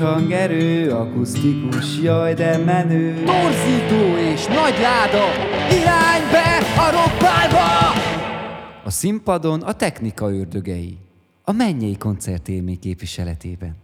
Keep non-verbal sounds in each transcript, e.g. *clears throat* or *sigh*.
hangerő, akusztikus, jaj de menő. Torzító és nagy láda, irány be a rockbárba! A színpadon a technika ördögei. A mennyei koncertélmény képviseletében.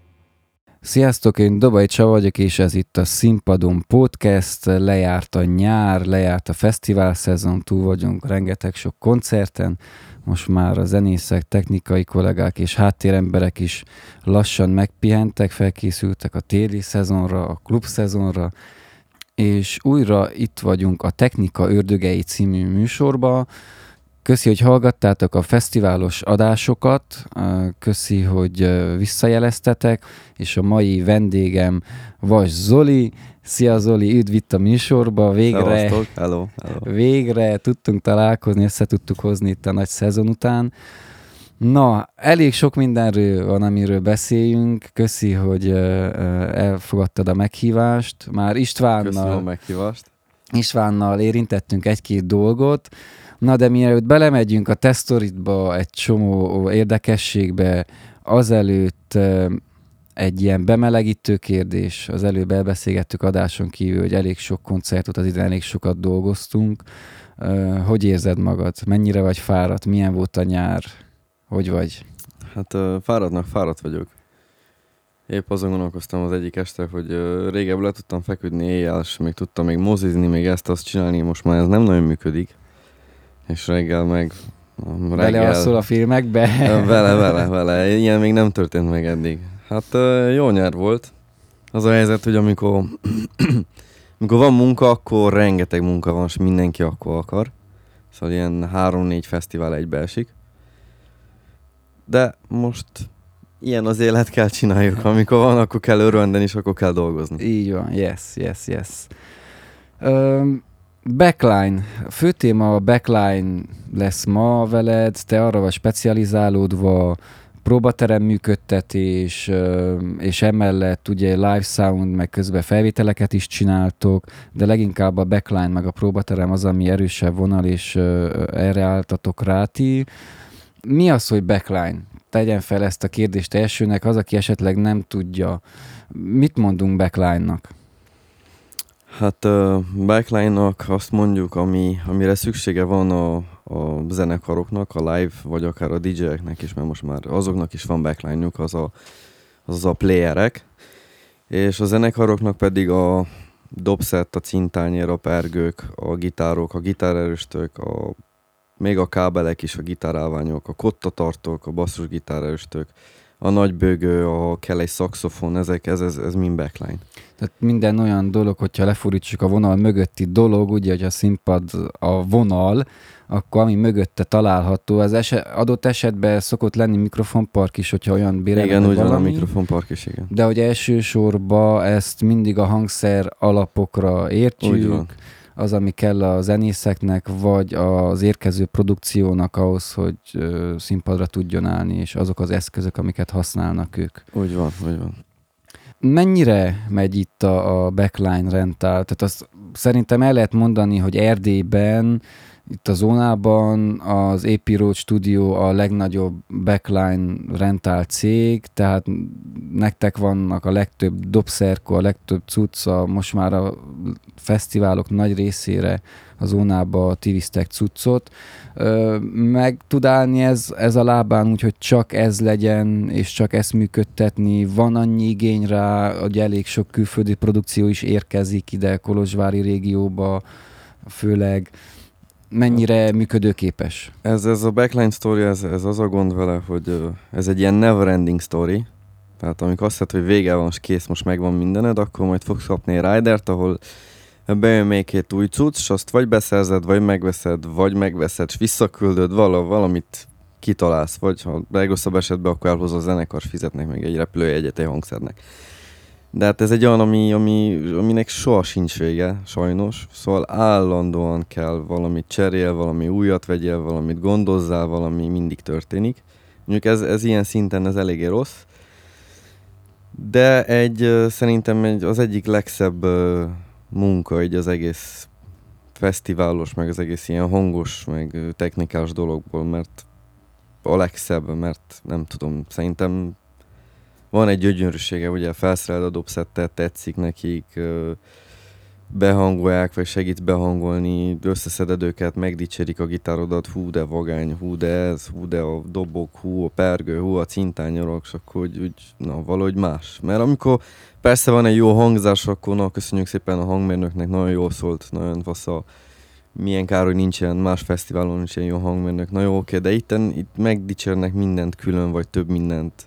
Sziasztok, én Dobai Csaba vagyok, és ez itt a Színpadon Podcast. Lejárt a nyár, lejárt a fesztivál szezon, túl vagyunk rengeteg sok koncerten. Most már a zenészek, technikai kollégák és háttéremberek is lassan megpihentek, felkészültek a téli szezonra, a klub szezonra, és újra itt vagyunk a Technika Ördögei című műsorba, Köszi, hogy hallgattátok a fesztiválos adásokat, köszi, hogy visszajeleztetek, és a mai vendégem Vas Zoli. Szia Zoli, üdv itt a műsorba, végre, hello, hello. végre tudtunk találkozni, össze tudtuk hozni itt a nagy szezon után. Na, elég sok mindenről van, amiről beszéljünk. Köszi, hogy elfogadtad a meghívást. Már Istvánnal... Köszönöm a meghívást. Istvánnal érintettünk egy-két dolgot. Na de mielőtt belemegyünk a tesztoritba, egy csomó érdekességbe, azelőtt egy ilyen bemelegítő kérdés, az előbb elbeszélgettük adáson kívül, hogy elég sok koncertot, az ide elég sokat dolgoztunk. Hogy érzed magad? Mennyire vagy fáradt? Milyen volt a nyár? Hogy vagy? Hát fáradtnak fáradt vagyok. Épp azon gondolkoztam az egyik este, hogy régebb le tudtam feküdni éjjel, és még tudtam még mozizni, még ezt-azt csinálni, most már ez nem nagyon működik és reggel meg reggel... Belealszol a filmekbe? Vele, vele, vele. Ilyen még nem történt meg eddig. Hát jó nyár volt. Az a helyzet, hogy amikor, *clears throat* amikor van munka, akkor rengeteg munka van, és mindenki akkor akar. Szóval ilyen három-négy fesztivál egybeesik. De most ilyen az élet kell csináljuk. Amikor van, akkor kell örvendeni, és akkor kell dolgozni. Így van, yes, yes, yes. Um, Backline. Fő téma a backline lesz ma veled, te arra vagy specializálódva, próbaterem működtetés, és emellett ugye live sound, meg közben felvételeket is csináltok, de leginkább a backline, meg a próbaterem az, ami erősebb vonal, és erre álltatok rá ti. Mi az, hogy backline? Tegyen fel ezt a kérdést elsőnek, az, aki esetleg nem tudja. Mit mondunk backline-nak? Hát a backline-nak azt mondjuk, ami, amire szüksége van a, a zenekaroknak, a live, vagy akár a DJ-eknek is, mert most már azoknak is van backline-juk, az a, az a playerek, és a zenekaroknak pedig a dobszett, a cintányér, a pergők, a gitárok, a gitárerőstök, a, még a kábelek is, a gitárálványok, a kottatartók, a basszusgitárerőstök, a nagybőgő, a kell egy szaxofon, ezek, ez, ez, ez mind backline. Tehát minden olyan dolog, hogyha lefordítsuk a vonal mögötti dolog, ugye, hogy a színpad a vonal, akkor ami mögötte található, az eset, adott esetben szokott lenni mikrofonpark is, hogyha olyan bérelem Igen, úgy van a mikrofonpark is, igen. De hogy elsősorban ezt mindig a hangszer alapokra értjük, az, ami kell a zenészeknek, vagy az érkező produkciónak ahhoz, hogy színpadra tudjon állni, és azok az eszközök, amiket használnak ők. Úgy van, úgy van. Mennyire megy itt a, a backline rental? Tehát azt szerintem el lehet mondani, hogy Erdélyben itt a zónában az AP Road Studio a legnagyobb backline rental cég, tehát nektek vannak a legtöbb dobszerko, a legtöbb cucca, most már a fesztiválok nagy részére a zónába tivisztek cuccot. Meg tud állni ez, ez a lábán úgy, hogy csak ez legyen, és csak ezt működtetni. Van annyi igény rá, hogy elég sok külföldi produkció is érkezik ide Kolozsvári régióba, főleg mennyire működőképes? Ez, ez a backline story, ez, ez az a gond vele, hogy ez egy ilyen never ending story. Tehát amikor azt mondod, hogy vége van, és kész, most megvan mindened, akkor majd fogsz kapni egy ridert, ahol bejön még két új cucc, és azt vagy beszerzed, vagy megveszed, vagy megveszed, és visszaküldöd vala, valamit kitalálsz, vagy ha legrosszabb esetben, akkor elhozza a zenekar, fizetnek meg egy repülőjegyet egy hangszernek. De hát ez egy olyan, ami, ami, aminek soha sincs vége, sajnos. Szóval állandóan kell valamit cserél, valami újat vegyél, valamit gondozzál, valami mindig történik. Mondjuk ez, ez ilyen szinten ez eléggé rossz. De egy, szerintem egy, az egyik legszebb munka így az egész fesztiválos, meg az egész ilyen hangos, meg technikás dologból, mert a legszebb, mert nem tudom, szerintem van egy gyönyörűsége, ugye felszereld a dobszettet, tetszik nekik, behangolják, vagy segít behangolni, összeszeded őket, megdicsérik a gitárodat, hú de vagány, hú de ez, hú de a dobok, hú a pergő, hú a cintányorok, és akkor úgy, úgy, na valahogy más. Mert amikor persze van egy jó hangzás, akkor na köszönjük szépen a hangmérnöknek, nagyon jól szólt, nagyon fasz a milyen kár, hogy nincsen más fesztiválon is ilyen jó hangmérnök. Na jó, oké, de itt, itt megdicsérnek mindent külön, vagy több mindent.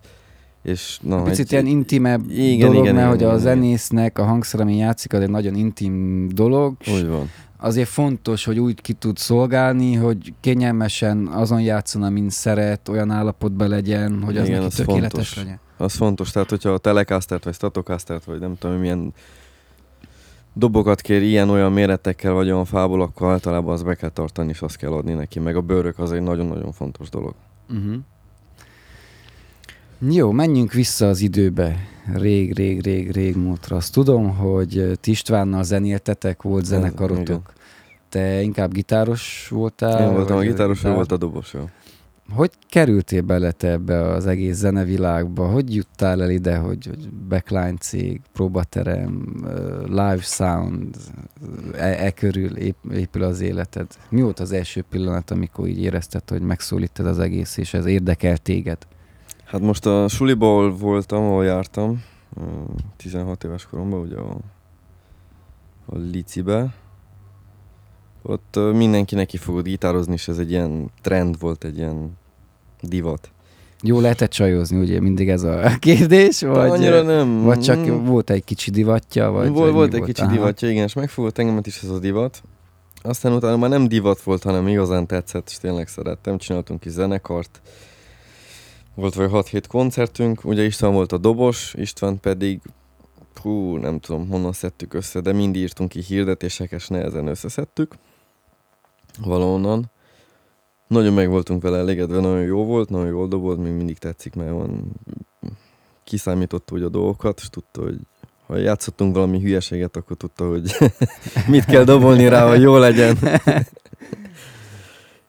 És, na, Picit egy, ilyen intimebb igen, dolog, igen, mert igen, hogy a igen, igen. zenésznek a hangszer, ami játszik, az egy nagyon intim dolog. Úgy van. Azért fontos, hogy úgy ki tud szolgálni, hogy kényelmesen azon játszon, amin szeret, olyan állapotban legyen, hogy az Igen, neki az tökéletes fontos. legyen. Az fontos, tehát hogyha a Telecastert, vagy Statocastert, vagy nem tudom, milyen dobokat kér ilyen-olyan méretekkel, vagy olyan fából, akkor általában az be kell tartani, és azt kell adni neki. Meg a bőrök az egy nagyon-nagyon fontos dolog. Uh-huh. Jó, menjünk vissza az időbe. Rég, rég, rég, rég múltra. Azt tudom, hogy ti Istvánnal zenéltetek, volt Igen. zenekarotok. Te inkább gitáros voltál? Én voltam a gitáros, ő volt a dobos. Jó. Hogy kerültél bele te ebbe az egész zenevilágba? Hogy juttál el ide, hogy, hogy backline cég, próbaterem, live sound, e, e körül ép, épül az életed? Mi volt az első pillanat, amikor így érezted, hogy megszólítod az egész, és ez érdekel téged? Hát most a suliból voltam, ahol jártam, ö, 16 éves koromban, ugye a, a licibe. Ott mindenki neki fogott gitározni, és ez egy ilyen trend volt, egy ilyen divat. Jó lehetett csajozni, ugye mindig ez a *laughs* kérdés? Vagy, Vagy, annyira nem. vagy csak mm, volt egy kicsi divatja? Vagy, volt, vagy volt egy kicsi Aha. divatja, igen, és megfogott engemet is ez a divat. Aztán utána már nem divat volt, hanem igazán tetszett, és tényleg szerettem. Csináltunk is zenekart. Volt vagy 6-7 koncertünk, ugye István volt a dobos, István pedig, hú, nem tudom, honnan szedtük össze, de mind írtunk ki hirdetéseket, és nehezen összeszedtük. Valahonnan. Nagyon meg voltunk vele elégedve, nagyon jó volt, nagyon jól dobolt, még mindig tetszik, mert van kiszámította úgy a dolgokat, és tudta, hogy ha játszottunk valami hülyeséget, akkor tudta, hogy *laughs* mit kell dobolni rá, hogy jó legyen. *laughs*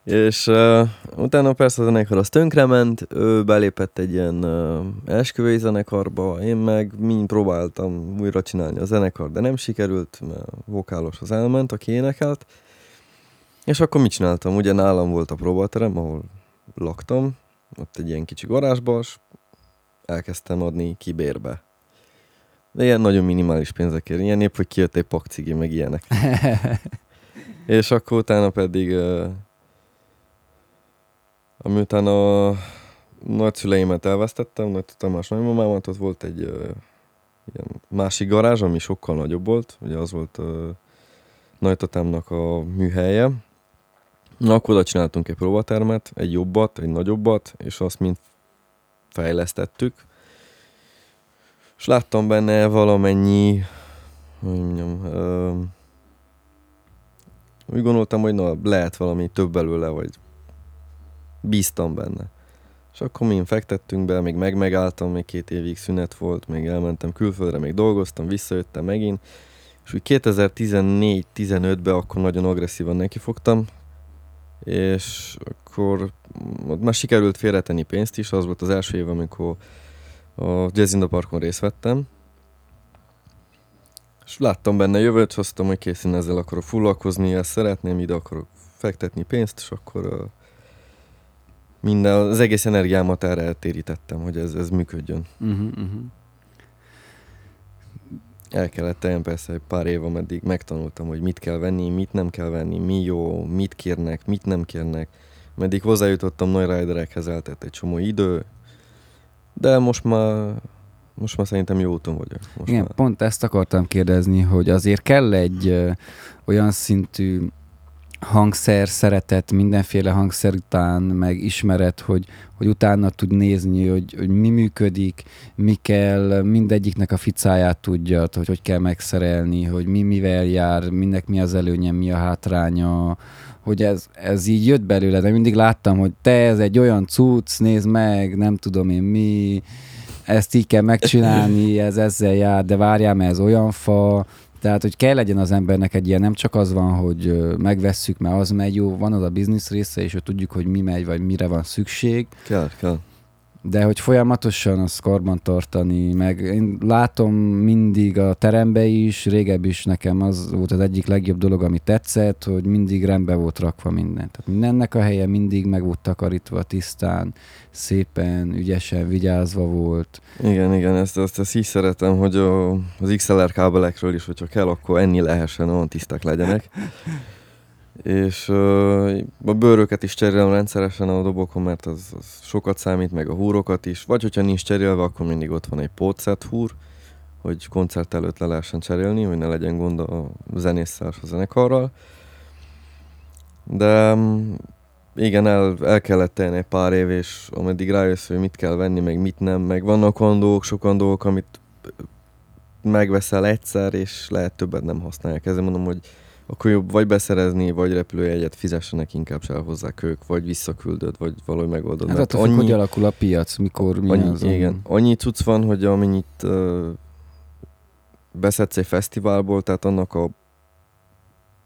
és uh, utána persze a zenekar az tönkrement, ő belépett egy ilyen uh, esküvői zenekarba, én meg mind próbáltam újra csinálni a zenekar, de nem sikerült, mert a vokálos az elment, aki énekelt. És akkor mit csináltam? Ugye nálam volt a próbaterem, ahol laktam, ott egy ilyen kicsi garázsba, és elkezdtem adni kibérbe. De ilyen nagyon minimális pénzekért. Ilyen épp, hogy kijött egy pak cigi, meg ilyenek. *laughs* És akkor utána pedig, uh, amiután a nagyszüleimet elvesztettem, Nagy Tamás nagymamámat, ott volt egy uh, ilyen másik garázs, ami sokkal nagyobb volt. Ugye az volt uh, nagytatámnak a műhelye. Na, akkor oda csináltunk egy próbatermet, egy jobbat, egy nagyobbat, és azt mind fejlesztettük. És láttam benne valamennyi, hogy mondjam, ö, úgy gondoltam, hogy na, lehet valami több belőle, vagy bíztam benne. És akkor mi fektettünk be, még megmegálltam, még két évig szünet volt, még elmentem külföldre, még dolgoztam, visszajöttem megint, és úgy 2014-15-ben akkor nagyon agresszívan nekifogtam, és akkor ott már sikerült félretenni pénzt is, az volt az első év, amikor a Jazz in the Parkon részt vettem. És láttam benne jövőt, és azt mondtam, hogy kész, ezzel akarok foglalkozni, ezt szeretném, ide akarok fektetni pénzt, és akkor minden, az egész energiámat erre eltérítettem, hogy ez, ez működjön. uh-huh, uh-huh. El kellett teljen persze egy pár év, ameddig megtanultam, hogy mit kell venni, mit nem kell venni, mi jó, mit kérnek, mit nem kérnek. Meddig hozzájutottam nagy riderekhez, eltett egy csomó idő, de most már, most már szerintem jó úton vagyok. Most Igen, már. pont ezt akartam kérdezni, hogy azért kell egy ö, olyan szintű hangszer, szeretet, mindenféle hangszer után, meg ismeret, hogy, hogy utána tud nézni, hogy, hogy mi működik, mi kell, mindegyiknek a ficáját tudja, hogy hogy kell megszerelni, hogy mi mivel jár, mindnek mi az előnye, mi a hátránya, hogy ez, ez így jött belőle, de mindig láttam, hogy te, ez egy olyan cucc, nézd meg, nem tudom én mi, ezt így kell megcsinálni, ez ezzel jár, de várjál, mert ez olyan fa, tehát, hogy kell legyen az embernek egy ilyen, nem csak az van, hogy megvesszük, mert az megy jó, van az a biznisz része, és hogy tudjuk, hogy mi megy, vagy mire van szükség, Kell, kell. De hogy folyamatosan azt karban tartani, meg én látom mindig a terembe is, régebb is nekem az volt az egyik legjobb dolog, ami tetszett, hogy mindig rendbe volt rakva minden. Tehát mindennek a helye mindig meg volt takarítva tisztán, szépen, ügyesen, vigyázva volt. Igen, igen, ezt, ezt, ezt így szeretem, hogy a, az XLR kábelekről is, hogyha kell, akkor enni lehessen, olyan tiszták legyenek. *laughs* és a bőröket is cserélem rendszeresen a dobokon, mert az, az sokat számít, meg a húrokat is. Vagy hogyha nincs cserélve, akkor mindig ott van egy pótszett húr, hogy koncert előtt le lehessen cserélni, hogy ne legyen gond a zenésszel a zenekarral. De mm, igen, el, el kellett tenni egy pár év, és ameddig rájössz, hogy mit kell venni, meg mit nem, meg vannak olyan dolgok, sokan dolgok, amit megveszel egyszer, és lehet többet nem használják. Ezért mondom, hogy akkor jobb vagy beszerezni, vagy repülőjegyet fizessenek, inkább se elhozzák ők, vagy visszaküldöd, vagy valahogy megoldod. Hát attól annyi, hogy alakul a piac, mikor mi annyi, az. Igen, annyi cucc van, hogy amennyit uh, beszedsz egy fesztiválból, tehát annak a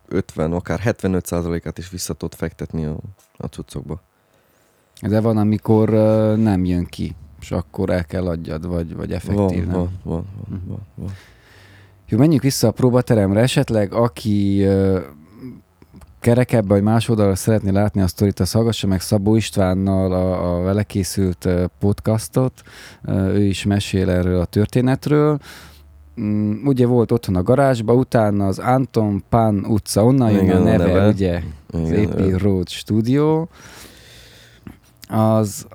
50, akár 75%-át is vissza tudod fektetni a, a cuccokba. De van, amikor uh, nem jön ki, és akkor el kell adjad, vagy, vagy effektív, van, nem? Van, van, van, van, van. Jó, menjünk vissza a próbateremre. Esetleg, aki kerekebb vagy más oldalra szeretné látni a sztorit, az hallgassa meg Szabó Istvánnal a, a vele készült podcastot. Ő is mesél erről a történetről. Um, ugye volt otthon a garázsba, utána az Anton Pan utca, onnan jön Igen, a neve, neve. ugye? Az Igen, AP ő- Road Studio. Az,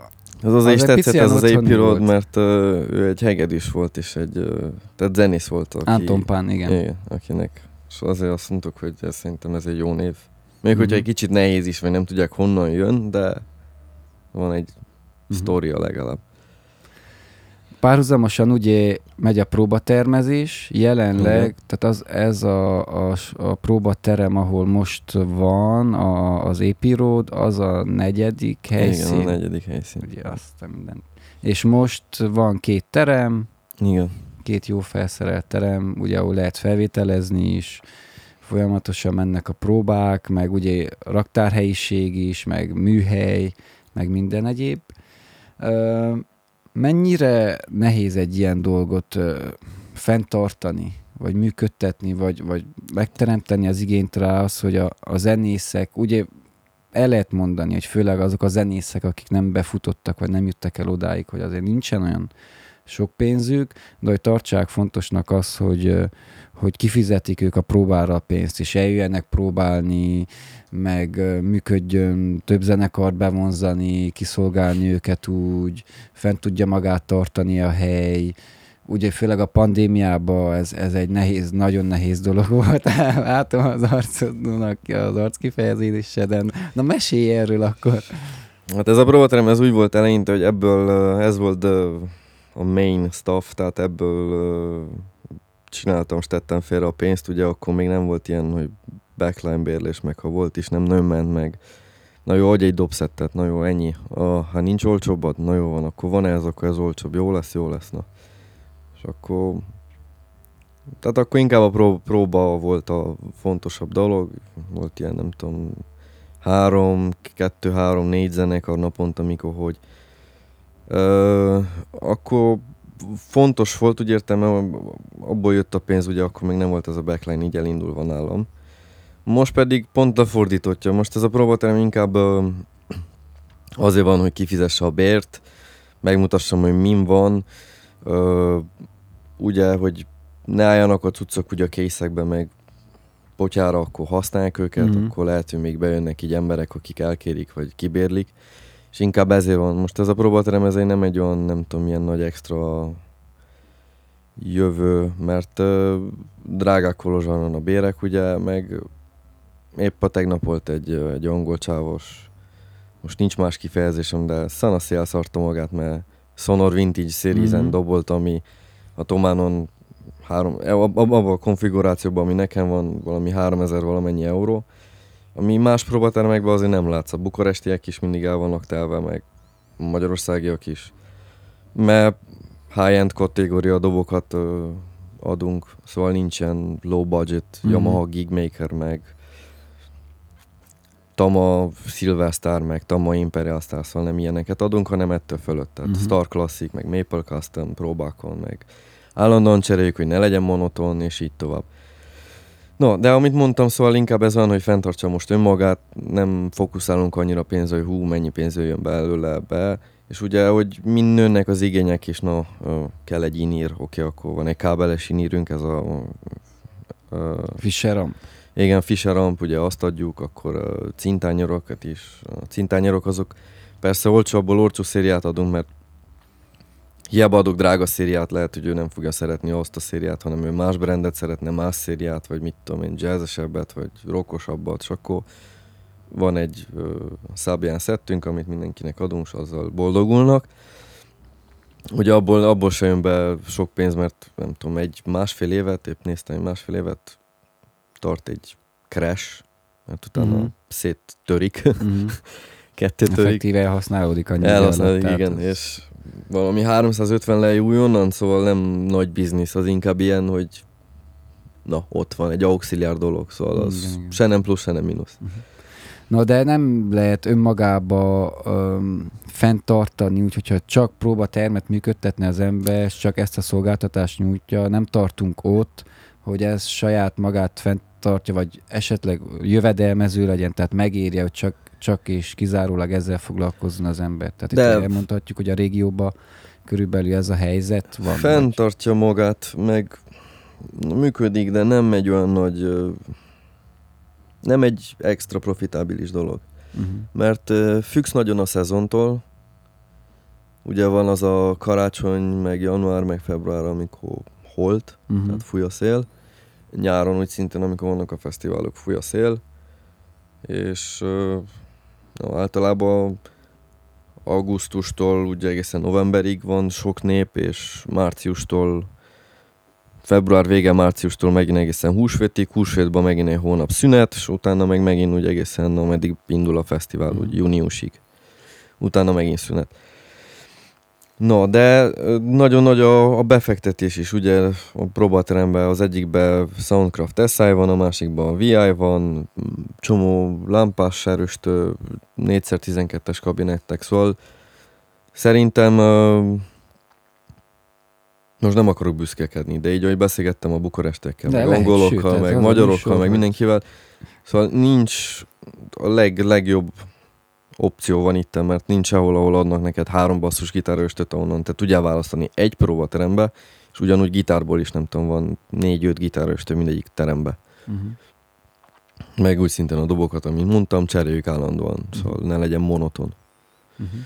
Az azért Az is tetszett ez az otthoni AP Road, mert uh, ő egy hegedűs volt, és egy, uh, tehát zenész volt, aki... Anton Pan, igen. Igen, akinek. És azért azt mondtuk, hogy ez, szerintem ez egy jó név. Még Mhm. hogyha egy kicsit nehéz is, vagy nem tudják honnan jön, de van egy Mhm. sztória legalább. Párhuzamosan ugye megy a próbatermezés, jelenleg, Igen. tehát az, ez a, a, a próbaterem, ahol most van a, az Road, az a negyedik helyszín. Igen, a negyedik helyszín. Ugye azt a minden. És most van két terem, Igen. két jó felszerelt terem, ugye ahol lehet felvételezni is, folyamatosan mennek a próbák, meg ugye raktárhelyiség is, meg műhely, meg minden egyéb. Ö, mennyire nehéz egy ilyen dolgot ö, fenntartani, vagy működtetni, vagy, vagy megteremteni az igényt rá az, hogy a, a zenészek, ugye el lehet mondani, hogy főleg azok a zenészek, akik nem befutottak, vagy nem juttak el odáig, hogy azért nincsen olyan sok pénzük, de hogy tartsák fontosnak az, hogy, hogy kifizetik ők a próbára a pénzt, és eljöjjenek próbálni, meg működjön, több zenekart bevonzani, kiszolgálni őket úgy, fent tudja magát tartani a hely. Ugye főleg a pandémiában ez, ez egy nehéz, nagyon nehéz dolog volt. *laughs* Látom az arcodnak az arc kifejezéseden. Na mesélj erről akkor. Hát ez a próbaterem, ez úgy volt eleinte, hogy ebből ez volt a, main stuff, tehát ebből csináltam, és tettem félre a pénzt, ugye akkor még nem volt ilyen, hogy backline bérlés, meg ha volt is, nem nagyon ment meg. Na jó, adj egy dobszettet, na jó, ennyi. Ha nincs olcsóbbad, na jó van, akkor van ez, akkor ez olcsóbb, jó lesz, jó lesz, na. És akkor... Tehát akkor inkább a pró- próba volt a fontosabb dolog, volt ilyen, nem tudom, három, kettő, három, négy zenekar naponta, mikor hogy. Akkor fontos volt, úgy értem, mert abból jött a pénz, ugye akkor még nem volt ez a backline így elindulva nálam. Most pedig pont a fordítottja. Most ez a próbaterem inkább azért van, hogy kifizesse a bért, megmutassam, hogy min van, ugye, hogy ne álljanak a cuccok ugye a készekbe, meg potyára, akkor használják őket, Mhm. mm-hmm. akkor lehet, hogy még bejönnek így emberek, akik elkérik, vagy kibérlik. És inkább ezért van. Most ez a próbaterem, ez egy nem egy olyan, nem tudom, milyen nagy extra jövő, mert uh, drágák Kolozsváron a bérek, ugye, meg épp a tegnap volt egy, ö, egy angol csávos, most nincs más kifejezésem, de szanaszél szarta magát, mert Sonor Vintage Series-en Mhm. dobolt, ami a Tománon három, abban ab, a konfigurációban, ami nekem van, valami 3000 valamennyi euró, ami más próbatermekben azért nem látsz. A bukarestiek is mindig el vannak telve, meg magyarországiak is. Mert high-end kategória dobokat ö, adunk, szóval nincsen low budget, Mhm. Yamaha Gigmaker, meg Tama Silver meg Tama Imperial Star, szóval nem ilyeneket adunk, hanem ettől fölött. Tehát Mhm. uh-huh. Star Classic, meg Maple Custom próbákon, meg állandóan cseréljük, hogy ne legyen monoton, és így tovább. No, de amit mondtam, szóval inkább ez van, hogy fenntartsa most önmagát, nem fókuszálunk annyira pénzre, hogy hú, mennyi pénz jöjjön belőle be, és ugye, hogy mind nőnek az igények is, na, kell egy inír, oké, akkor van egy kábeles inírünk, ez a... Ö, Fisher Ramp. igen, Fisher Ramp, ugye azt adjuk, akkor uh, cintányorokat is. A cintányorok azok persze olcsóbból olcsó szériát adunk, mert hiába adok drága szériát, lehet, hogy ő nem fogja szeretni azt a szériát, hanem ő más brandet szeretne, más szériát, vagy mit tudom én, jazzesebbet, vagy rockosabbat, és akkor van egy uh, Sabian szettünk, amit mindenkinek adunk, és azzal boldogulnak. Ugye abból, abból se jön be sok pénz, mert nem tudom, egy másfél évet, épp néztem, egy másfél évet tart egy crash, mert utána Mhm. mm-hmm. széttörik, *laughs* Uh-huh. ketté törik. Effektíve elhasználódik annyi. Elhasználódik, alatt, igen, tehát és valami 350 lej újonnan, szóval nem nagy biznisz, az inkább ilyen, hogy na, ott van egy auxiliár dolog, szóval az Igen, igen. se nem plusz, se nem mínusz. Na de nem lehet önmagába öm, fenntartani, úgyhogy csak próbatermet működtetne az ember, és csak ezt a szolgáltatást nyújtja, nem tartunk ott, hogy ez saját magát fenntartja, vagy esetleg jövedelmező legyen, tehát megérje, hogy csak, csak és kizárólag ezzel foglalkozzon az ember. Tehát De- itt elmondhatjuk, hogy a régióban körülbelül ez a helyzet van. vagy- Fenntartja magát, meg működik, de nem egy olyan nagy, nem egy extra profitábilis dolog. Uh-huh. Mert függsz nagyon a szezontól. Ugye van az a karácsony, meg január, meg február, amikor holt, Uh-huh. tehát fúj a szél. Nyáron úgy szintén, amikor vannak a fesztiválok, fúj a szél. És no, általában augusztustól ugye egészen novemberig van sok nép, és márciustól február vége, márciustól megint egészen húsvétig, húsvétban megint egy hónap szünet, és utána meg megint úgy egészen, ameddig indul a fesztivál, úgy júniusig. Utána megint szünet. No, de nagyon nagy a, a befektetés is, ugye a próbateremben az egyikben Soundcraft SI van, a másikban VI van, csomó lámpás erőstő, 4x12-es kabinettek, szóval szerintem most nem akarok büszkekedni, de így, ahogy beszélgettem a bukarestekkel, De meg angolokkal, meg a magyarokkal, meg mindenkivel, szóval nincs a leg, legjobb opció van itt, mert nincs sehol, ahol adnak neked három basszus gitáröstöt, ahonnan te tudjál választani egy próbaterembe, és ugyanúgy gitárból is nem tudom, van négy-öt gitáröstő mindegyik terembe. Uh-huh. Meg úgy szintén a dobokat, amit mondtam, cseréljük állandóan, szóval ne legyen monoton. Uh-huh.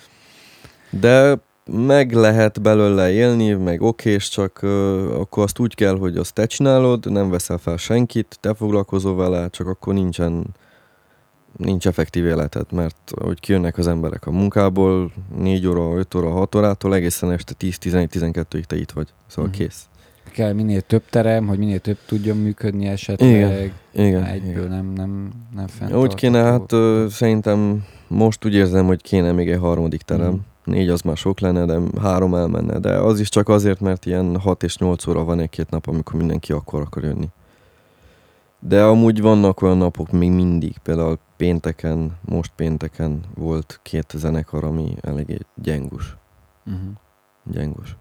De meg lehet belőle élni, meg okés, csak uh, akkor azt úgy kell, hogy azt te csinálod, nem veszel fel senkit, te foglalkozol vele, csak akkor nincsen nincs effektív életed, mert hogy kijönnek az emberek a munkából, 4 óra, 5 óra, 6 órától egészen este 10-11-12-ig te itt vagy. Szóval Mhm. kész. Kell minél több terem, hogy minél több tudjon működni esetleg. Igen, Igen. Egyből igen. nem, nem, nem fent. Úgy kéne, hát ö, szerintem most úgy érzem, hogy kéne még egy harmadik terem. Mhm. Négy az már sok lenne, de három elmenne. De az is csak azért, mert ilyen 6 és 8 óra van egy-két nap, amikor mindenki akkor akar jönni. De amúgy vannak olyan napok még mindig, például pénteken, most pénteken volt két zenekar, ami eléggé gyengus. Uh-huh. Gyengus.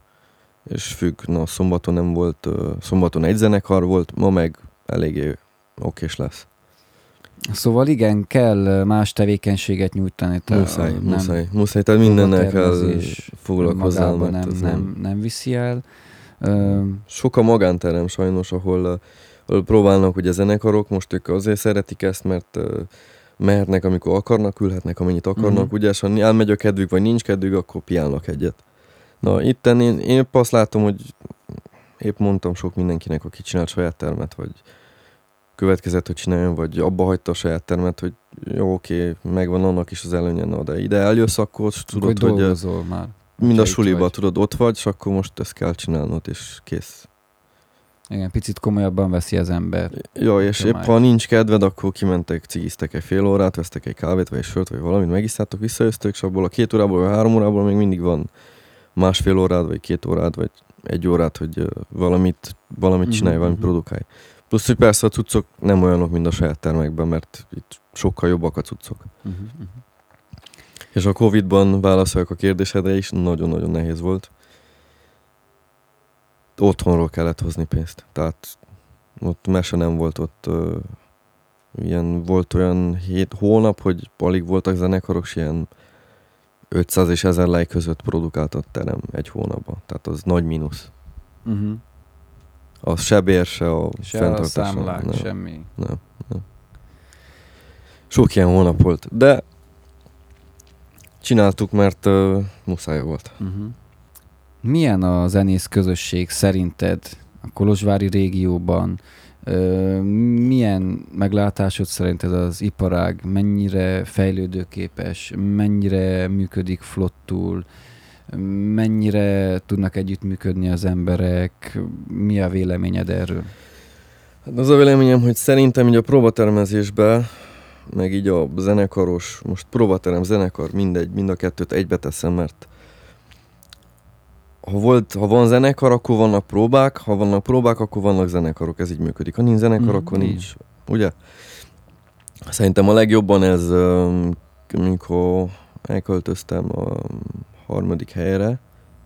És függ, na szombaton nem volt, szombaton egy zenekar volt, ma meg eléggé okés lesz. Szóval igen, kell más tevékenységet nyújtani. te- Muszáj, nem- muszáj, muszáj, tehát mindennel kell foglalkozzál, nem, ez nem, nem viszi el. Sok a magánterem sajnos, ahol próbálnak ugye zenekarok, most ők azért szeretik ezt, mert mehetnek, amikor akarnak, ülhetnek, amennyit akarnak, uh-huh. ugye, és ha elmegy a kedvük, vagy nincs kedvük, akkor piálnak egyet. Na, itten én, én épp azt látom, hogy épp mondtam sok mindenkinek, aki csinált saját termet, vagy következett, hogy csináljon, vagy abba hagyta a saját termet, hogy jó, oké, megvan annak is az előnye, na, de ide eljössz, akkor tudod, hogy hogy, már. mind a suliba, vagy. tudod, ott vagy, és akkor most ezt kell csinálnod, és kész. Igen, picit komolyabban veszi az ember. Ja, és épp ha nincs kedved, akkor kimentek, cigiztek egy fél órát, vesztek egy kávét, vagy egy sört, vagy valamit, megisztátok, visszajöttek, és abból a két órából, vagy három órából még mindig van másfél órád, vagy két órád, vagy egy órát, hogy valamit, valamit Mhm, csinálj, valamit mhm. produkálj. Plusz, hogy persze a cuccok nem olyanok, mint a saját termekben, mert itt sokkal jobbak a cuccok. Uh-huh, uh-huh. És a Covid-ban válaszoljak a kérdésedre is, nagyon-nagyon nehéz volt. Otthonról kellett hozni pénzt. Tehát ott mese nem volt ott. Uh, ilyen, volt olyan hét hónap, hogy alig voltak zenekarok, és ilyen 500 és 1000 like között produkált a terem egy hónapban. Tehát az nagy mínusz. Uh-huh. A se bér, se a Se a fenntartás. számlák, nem. semmi. Nem, nem. Sok ilyen hónap volt, de csináltuk, mert uh, muszáj volt. Uh-huh. Milyen a zenész közösség szerinted a Kolozsvári régióban? Milyen meglátásod szerinted az iparág? Mennyire fejlődőképes? Mennyire működik flottul? Mennyire tudnak együttműködni az emberek? Mi a véleményed erről? Hát az a véleményem, hogy szerintem így a próbatermezésbe, meg így a zenekaros, most próbaterem, zenekar, mindegy, mind a kettőt egybe teszem, mert ha, volt, ha van zenekar, akkor vannak próbák, ha vannak próbák, akkor vannak zenekarok, ez így működik. Ha nincs zenekar, akkor így. nincs. Ugye? Szerintem a legjobban ez, amikor elköltöztem a harmadik helyre,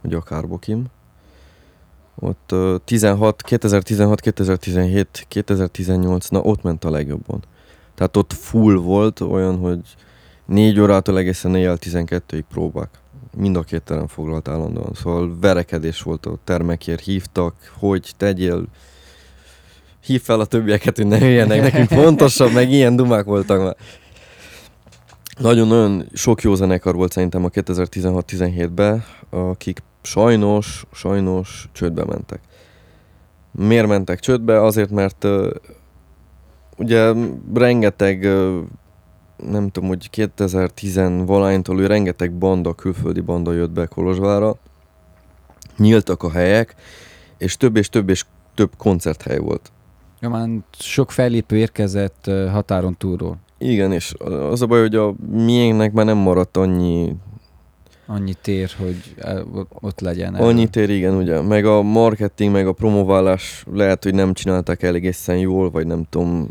ugye a Kárbokim, ott ö, 16, 2016, 2017, 2018, na ott ment a legjobban. Tehát ott full volt olyan, hogy négy órától egészen éjjel 12-ig próbák. Mind a két terem foglalt állandóan. Szóval verekedés volt a termekért, hívtak, hogy tegyél, hív fel a többieket, hogy ne jöjjenek nekünk *laughs* fontosabb, meg ilyen dumák voltak már. Nagyon-nagyon sok jó zenekar volt szerintem a 2016-17-ben, akik sajnos, sajnos csődbe mentek. Miért mentek csődbe? Azért, mert uh, ugye rengeteg, uh, nem tudom, hogy 2010 valánytól ő rengeteg banda, külföldi banda jött be Kolozsvára, nyíltak a helyek, és több és több és több koncerthely volt. Ja, már sok fellépő érkezett határon túlról. Igen, és az a baj, hogy a miénknek már nem maradt annyi Annyi tér, hogy ott- legyen. erről. Annyi tér, igen, ugye. Meg a marketing, meg a promoválás lehet, hogy nem csinálták el egészen jól, vagy nem tudom,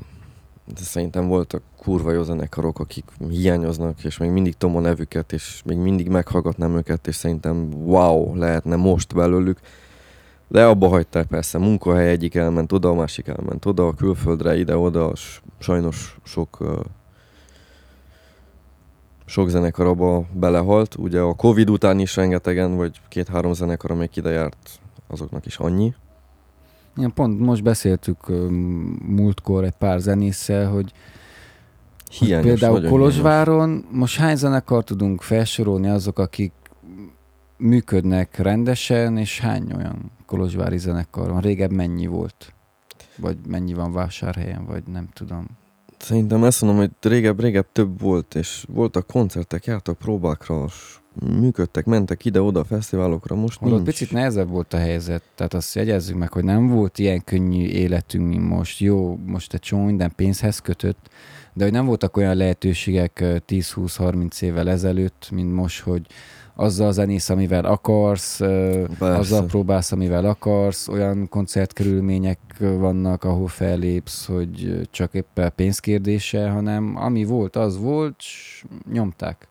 de szerintem voltak kurva jó zenekarok, akik hiányoznak, és még mindig tudom a nevüket, és még mindig meghallgatnám őket, és szerintem wow, lehetne most belőlük. De abba hagyták persze, munkahely egyik elment oda, a másik elment oda, külföldre, ide-oda, sajnos sok sok zenekar abba belehalt. Ugye a Covid után is rengetegen, vagy két-három zenekar, amelyik ide járt, azoknak is annyi. Igen, pont most beszéltük múltkor egy pár zenésszel, hogy Hiányos, Például Kolozsváron most hány zenekar tudunk felsorolni azok, akik működnek rendesen, és hány olyan kolozsvári zenekar van? Régebb mennyi volt? Vagy mennyi van vásárhelyen, vagy nem tudom. hiányos. Szerintem ezt mondom, hogy régebb, régebb több volt, és voltak koncertek, jártak próbákra, s működtek, mentek ide-oda fesztiválokra, most Holott nincs. picit nehezebb volt a helyzet, tehát azt jegyezzük meg, hogy nem volt ilyen könnyű életünk, mint most. Jó, most egy csomó minden pénzhez kötött, de hogy nem voltak olyan lehetőségek ö, 10-20-30 évvel ezelőtt, mint most, hogy azzal zenész, amivel akarsz, Persze. azzal próbálsz, amivel akarsz, olyan koncertkörülmények vannak, ahol fellépsz, hogy csak éppen pénzkérdése, hanem ami volt, az volt, s nyomták.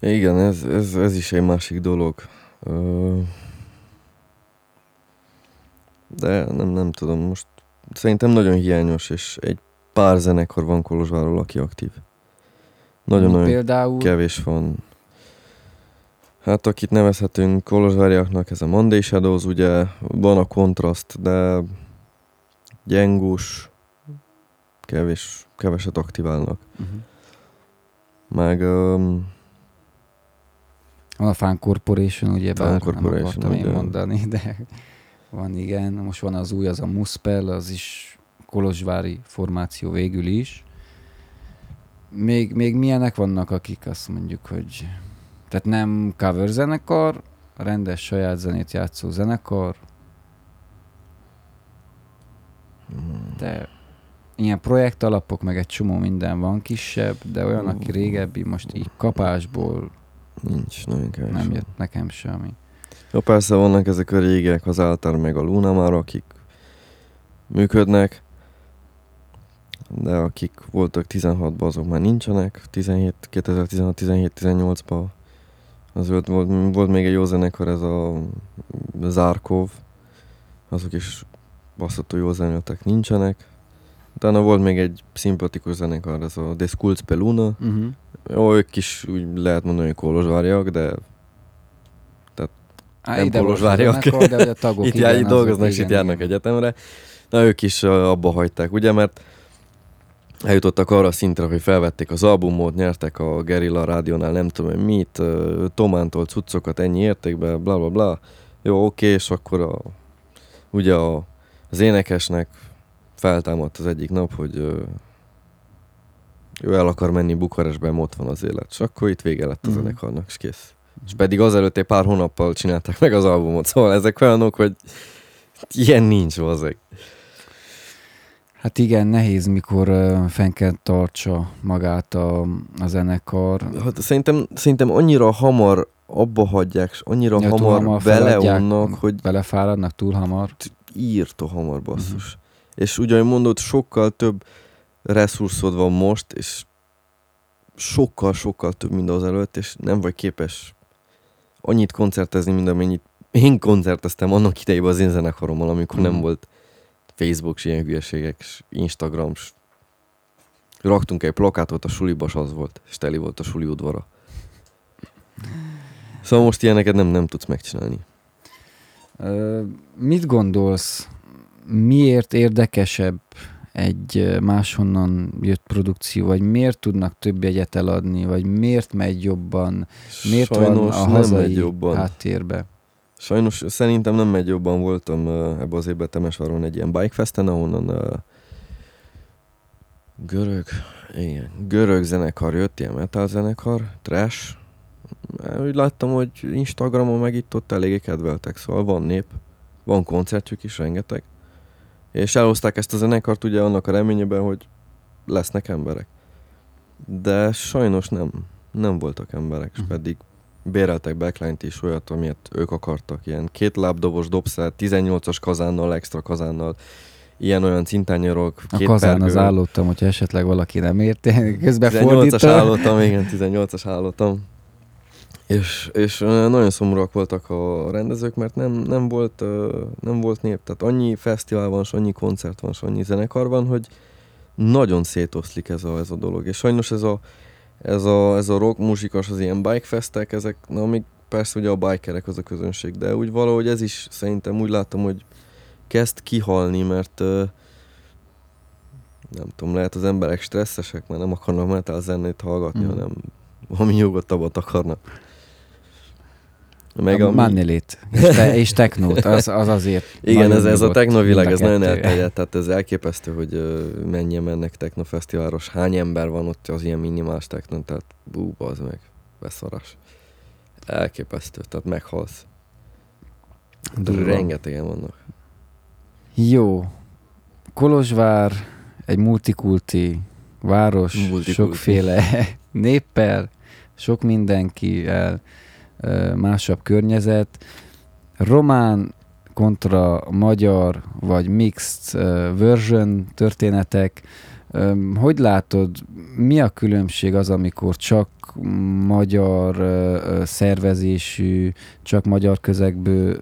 Igen, ez, ez, ez is egy másik dolog. De nem, nem tudom, most szerintem nagyon hiányos, és egy pár zenekar van Kolozsváról, aki aktív. Nagyon-nagyon Például kevés van. Hát akit nevezhetünk kolozsváriaknak, ez a Monday Shadows, ugye van a kontraszt, de gyengus, kevés, keveset aktiválnak. uh-huh. Meg um, Van a Fan Corporation, ugye Fan bár Corporation, nem akartam én ugye. mondani, de van igen. Most van az új, az a Muspel, az is kolozsvári formáció végül is. Még, még milyenek vannak, akik azt mondjuk, hogy tehát nem cover zenekar, rendes saját zenét játszó zenekar, de ilyen projekt alapok, meg egy csomó minden van kisebb, de olyan, aki régebbi, most így kapásból nincs, nagyon kevés. nem jött nekem semmi. Ja, persze vannak ezek a régek, az Altar meg a Luna már, akik működnek, de akik voltak 16-ban, azok már nincsenek, 17, 2016-17-18-ban az volt, volt, volt még egy jó zenekar, ez a Zárkov, azok is basszató jó zenéltek nincsenek. Utána volt még egy szimpatikus zenekar, ez a The Skulls Peluna. Uh-huh. Jó, ők is úgy lehet mondani, hogy kolozsvárjak, de Á, Nem Kolozsvárjak. a zenekar, de a tagok, *laughs* itt, igen, jár, itt dolgoznak, és itt járnak igen. egyetemre. Na ők is abba hagyták, ugye, mert eljutottak arra a szintre, hogy felvették az albumot, nyertek a Gerilla rádiónál nem tudom én mit, Tomántól cuccokat ennyi értékbe, bla bla bla. Jó, oké, és akkor a, ugye a, az énekesnek feltámadt az egyik nap, hogy ő el akar menni Bukarestbe, mert ott van az élet. És akkor itt vége lett a Mhm. zenekarnak, és kész. És pedig azelőtt egy pár hónappal csinálták meg az albumot, szóval ezek olyanok, hogy ilyen nincs hozzá. Hát igen, nehéz, mikor fenn kell tartsa magát a, a zenekar. Hát szerintem, szerintem annyira hamar abba hagyják, és annyira Ja, hamar, hamar beleunnak, hogy Belefáradnak túl hamar. írtó hamar basszus. Uh-huh. És ahogy mondod, sokkal több resurszod van most, és sokkal-sokkal több, mint az előtt, és nem vagy képes annyit koncertezni, mint amennyit én koncerteztem annak idejében az én zenekarommal, amikor Mhm. nem volt Facebook, s ilyen hülyeségek, s Instagram, s raktunk egy plakátot a suliba, s az volt, és teli volt a suli udvara. Szóval most ilyeneket nem, nem tudsz megcsinálni. Ö, mit gondolsz, miért érdekesebb egy máshonnan jött produkció, vagy miért tudnak több jegyet eladni, vagy miért megy jobban, miért Sajnos van a hazai jobban. háttérbe? Sajnos szerintem nem megy jobban. Voltam ebbe az évben Temesváron egy ilyen bikefesten, ahonnan uh, görög, igen, görög zenekar jött, ilyen metal zenekar, trash. Úgy láttam, hogy Instagramon meg itt ott eléggé kedveltek, szóval van nép, van koncertjük is, rengeteg. És elhozták ezt a zenekart ugye annak a reményében, hogy lesznek emberek. De sajnos nem, nem voltak emberek, és Mhm. pedig béreltek backline-t is olyat, amilyet ők akartak. Ilyen két lábdobos dobszert, 18-as kazánnal, extra kazánnal, ilyen-olyan cintányarok, A két kazán pergő. az állottam, hogyha esetleg valaki nem érti, közben 18-as fordítom. állottam, igen, 18-as állottam. És, és nagyon szomorúak voltak a rendezők, mert nem, nem, volt, nem volt nép. Tehát annyi fesztivál van, és annyi koncert van, és annyi zenekar van, hogy nagyon szétoszlik ez a, ez a dolog. És sajnos ez a, ez a, ez a rock muzsikas, az ilyen bikefestek, ezek, na még persze ugye a bikerek az a közönség, de úgy valahogy ez is szerintem úgy látom, hogy kezd kihalni, mert nem tudom, lehet az emberek stresszesek, mert nem akarnak metal zenét hallgatni, mm. hanem valami nyugodtabbat akarnak. Meg a ami, Manilét és, te, és Technót, az, az azért igen, ez, ez a technovilág, ez a nagyon elterjedt, tehát ez elképesztő, hogy mennyien mennek technofesztiválos, hány ember van ott az ilyen minimális technon, tehát bú, az meg, beszarás. Elképesztő, tehát meghalsz. Durva. Rengetegen vannak. Jó. Kolozsvár egy multikulti város, Multikulti. sokféle *laughs* néppel, sok mindenkivel, ö, másabb környezet. Román kontra magyar, vagy mixed version történetek. Hogy látod, mi a különbség az, amikor csak magyar szervezésű, csak magyar közegből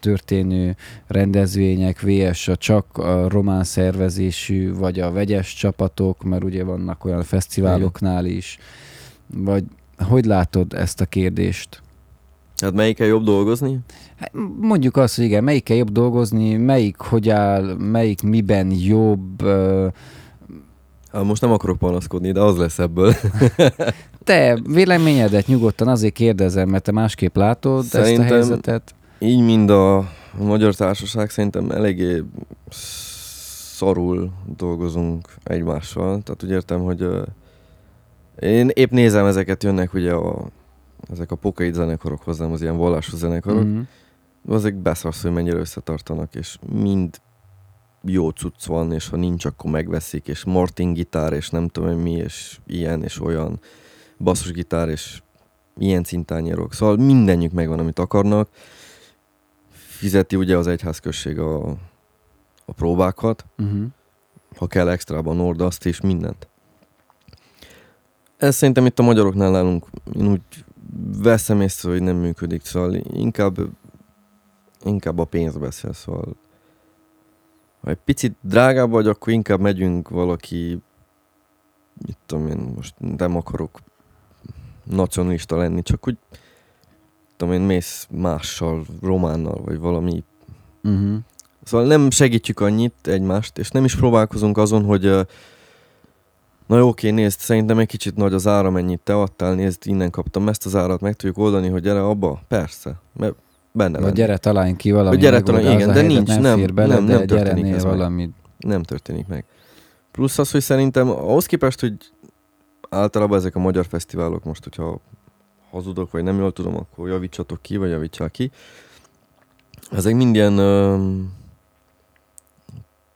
történő rendezvények, VS a csak a román szervezésű, vagy a vegyes csapatok, mert ugye vannak olyan fesztiváloknál is, vagy hogy látod ezt a kérdést? Hát melyikkel jobb dolgozni? Hát Mondjuk azt, hogy igen, melyikkel jobb dolgozni, melyik hogy áll, melyik miben jobb, ö, Hát most nem akarok panaszkodni, de az lesz ebből. *laughs* te véleményedet nyugodtan azért kérdezem, mert te másképp látod ezt a Szerintem- helyzetet. Így mind a, magyar társaság szerintem eléggé szarul dolgozunk egymással. Tehát úgy értem, hogy én épp nézem ezeket, jönnek ugye a, ezek a pokeit zenekarok hozzám, az ilyen vallásos zenekarok. Mm. Mhm. Azok beszarsz, hogy mennyire összetartanak, és mind jó cucc van, és ha nincs, akkor megveszik, és Martin gitár, és nem tudom mi, és ilyen, és olyan basszusgitár, és ilyen cintányérok. Szóval mindenjük megvan, amit akarnak. Fizeti ugye az egyházközség a, a próbákat, Uh-huh. ha kell extrában ordaszt és mindent. Ez szerintem itt a magyaroknál nálunk, én úgy veszem észre, hogy nem működik, szóval inkább, inkább a pénz beszél, szóval ha egy picit drágább vagy, akkor inkább megyünk valaki, mit tudom én, most nem akarok nacionalista lenni, csak úgy tudom én, mész mással, románnal, vagy valami Uh-huh. Szóval nem segítjük annyit egymást, és nem is próbálkozunk azon, hogy ö, na jó, oké, nézd, szerintem egy kicsit nagy az ára, mennyit te adtál, nézd, innen kaptam ezt az árat, meg tudjuk oldani, hogy gyere abba? Persze, mert benne Vagy lenni. gyere, találjunk ki valami Vagy gyere, megoldást, igen, de helyzet nincs, nem, fér bele, nem, nem történik ez meg. valamit. Nem történik meg. Plusz az, hogy szerintem ahhoz képest, hogy általában ezek a magyar fesztiválok, most hogyha hazudok, vagy nem jól tudom, akkor javítsatok ki, vagy javítsál ki. Ezek mind ilyen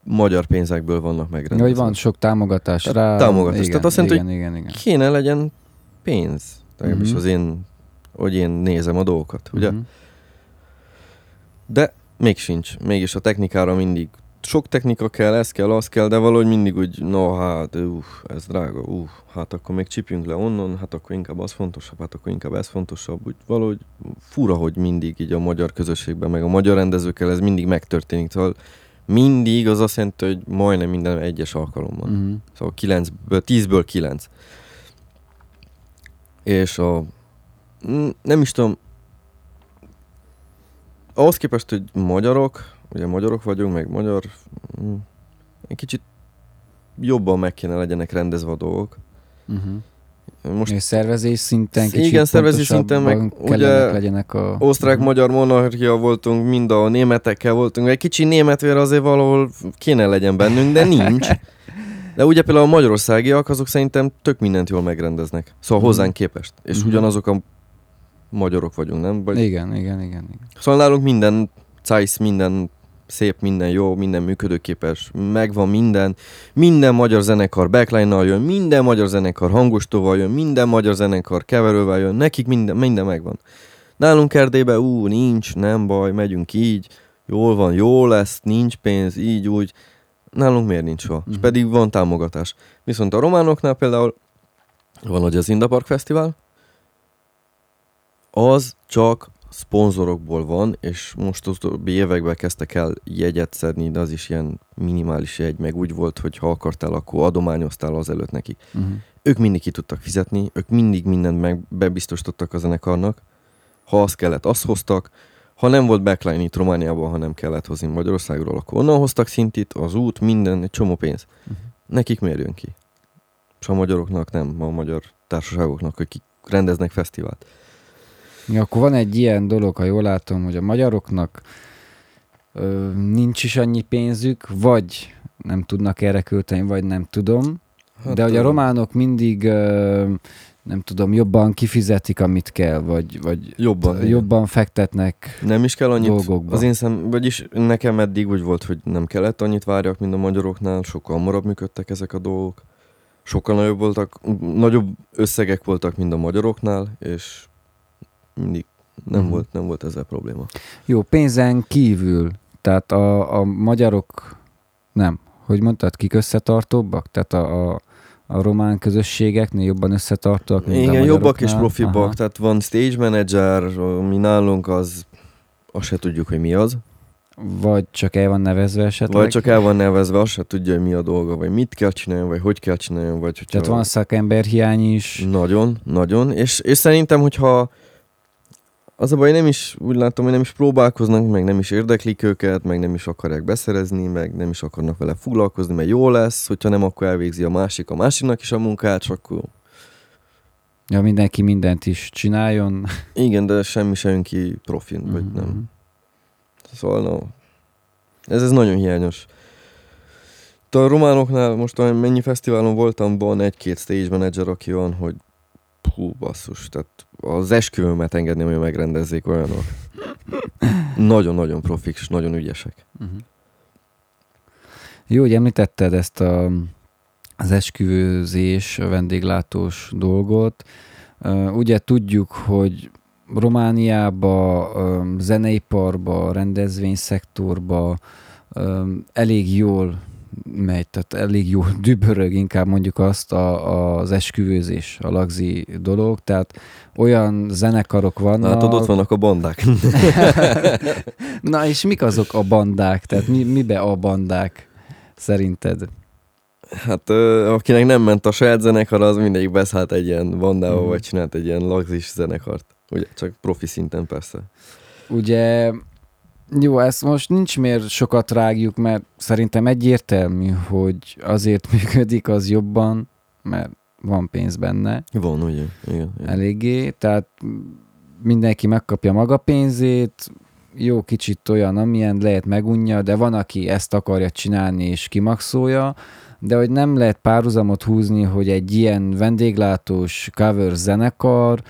magyar pénzekből vannak megrendezve. hogy van sok támogatás Tehát rá. támogatás. Igen, Tehát azt jelenti, igen, igen, igen. kéne legyen pénz. Legalábbis Mhm. az én, hogy én nézem a dolgokat, ugye? Mhm. De még sincs. Mégis a technikára mindig sok technika kell, ez kell, az kell, de valahogy mindig úgy, no hát, uff, ez drága, uff, hát akkor még csipjünk le onnan, hát akkor inkább az fontosabb, hát akkor inkább ez fontosabb. Úgy valahogy fura, hogy mindig így a magyar közösségben, meg a magyar rendezőkkel ez mindig megtörténik. Szóval mindig az azt jelenti, hogy majdnem minden egyes alkalommal. Mhm. Szóval 9-ből, 10-ből 9. És a... n- Nem is tudom... Ahhoz képest, hogy magyarok, ugye magyarok vagyunk, meg magyar... mm, Egy kicsit jobban meg kéne legyenek rendezve a dolgok. Uh-huh. Most És szervezés szinten Igen, kicsit szervezés szinten meg ugye legyenek a... Osztrák-magyar monarchia voltunk, mind a németekkel voltunk. Egy kicsi németvér azért valahol kéne legyen bennünk, de nincs. De ugye például a magyarországiak, azok szerintem tök mindent jól megrendeznek. Szóval Mhm. hozzánk képest. És Mhm. ugyanazok a magyarok vagyunk, nem? Vagy... Igen, igen, igen. igen. Szóval nálunk minden cájsz, minden szép, minden jó, minden működőképes, megvan minden. Minden magyar zenekar backline-nal jön, minden magyar zenekar hangostóval jön, minden magyar zenekar keverővel jön, nekik minden, minden megvan. Nálunk Erdélyben, ú, nincs, nem baj, megyünk így, jól van, jó lesz, nincs pénz, így, úgy. Nálunk miért nincs soha? És Mhm. pedig van támogatás. Viszont a románoknál például van ugye az Indapark Fesztivál, az csak szponzorokból van, és most az utóbbi években kezdtek el jegyet szedni, de az is ilyen minimális jegy, meg úgy volt, hogy ha akartál, akkor adományoztál azelőtt nekik. Uh-huh. Ők mindig ki tudtak fizetni, ők mindig mindent meg bebiztosítottak a zenekarnak. Ha az kellett, azt hoztak. Ha nem volt backline itt Romániában, ha nem kellett hozni Magyarországról, akkor onnan hoztak szintit, az út, minden, egy csomó pénz. Mhm. Nekik miért jön ki? És a magyaroknak nem, a magyar társaságoknak, akik rendeznek fesztivált. Ja, akkor van egy ilyen dolog, ha jól látom, hogy a magyaroknak ö, nincs is annyi pénzük, vagy nem tudnak erre költeni, vagy nem tudom. Hát, de hogy a románok mindig, ö, nem tudom, jobban kifizetik, amit kell, vagy, vagy Jobban. jobban fektetnek. Nem is kell annyit. dolgokba. Az én szem, vagyis nekem eddig úgy volt, hogy nem kellett annyit várjak, mint a magyaroknál, sokkal hamarabb működtek ezek a dolgok. Sokkal nagyobb voltak, nagyobb összegek voltak, mint a magyaroknál, és mindig nem, Mhm. volt, nem volt ezzel probléma. Jó, pénzen kívül, tehát a, a magyarok, nem, hogy mondtad, kik összetartóbbak? Tehát a, a, a román közösségeknél jobban összetartóak, mint a Igen, jobbak és profibbak, Aha. tehát van stage manager, mi nálunk az, azt se tudjuk, hogy mi az. Vagy csak el van nevezve esetleg? Vagy csak el van nevezve, azt se tudja, hogy mi a dolga, vagy mit kell csináljon, vagy hogy kell csináljon, vagy hogyha... Tehát van szakemberhiány is. Nagyon, nagyon. És, és szerintem, hogyha az a baj, nem is, úgy látom, hogy nem is próbálkoznak, meg nem is érdeklik őket, meg nem is akarják beszerezni, meg nem is akarnak vele foglalkozni, mert jó lesz, hogyha nem, akkor elvégzi a másik a másiknak is a munkát, csak akkor Ja, mindenki mindent is csináljon. *laughs* igen, de semmi se jön ki profin, vagy Mhm, nem. Szóval no. Ez, ez nagyon hiányos. Itt a románoknál most olyan mennyi fesztiválon voltam, van egy-két stage manager, aki van, hogy hú, basszus, tehát az esküvőmet engedném, hogy megrendezzék olyanok. Nagyon-nagyon profik, és nagyon ügyesek. Uh-huh. Jó, hogy említetted ezt a, az esküvőzés, a vendéglátós dolgot. Ugye tudjuk, hogy Romániába, zeneiparba, rendezvényszektorba elég jól megy, tehát elég jól *laughs* dübörög inkább mondjuk azt a, az esküvőzés, a lagzi dolog, tehát olyan zenekarok vannak. Hát ott vannak a bandák. *laughs* Na és mik azok a bandák? Tehát mi, mibe a bandák szerinted? Hát ö, akinek nem ment a saját zenekar, az mindig beszállt egy ilyen bandába, Mhm. vagy csinált egy ilyen lagzis zenekart. Ugye, csak profi szinten persze. Ugye, jó, ezt most nincs miért sokat rágjuk, mert szerintem egyértelmű, hogy azért *laughs* működik az jobban, mert van pénz benne Van, ugye? Igen. igen. eléggé, tehát mindenki megkapja maga pénzét, jó kicsit olyan, amilyen lehet megunja, de van, aki ezt akarja csinálni és kimaxolja, de hogy nem lehet párhuzamot húzni, hogy egy ilyen vendéglátós cover zenekar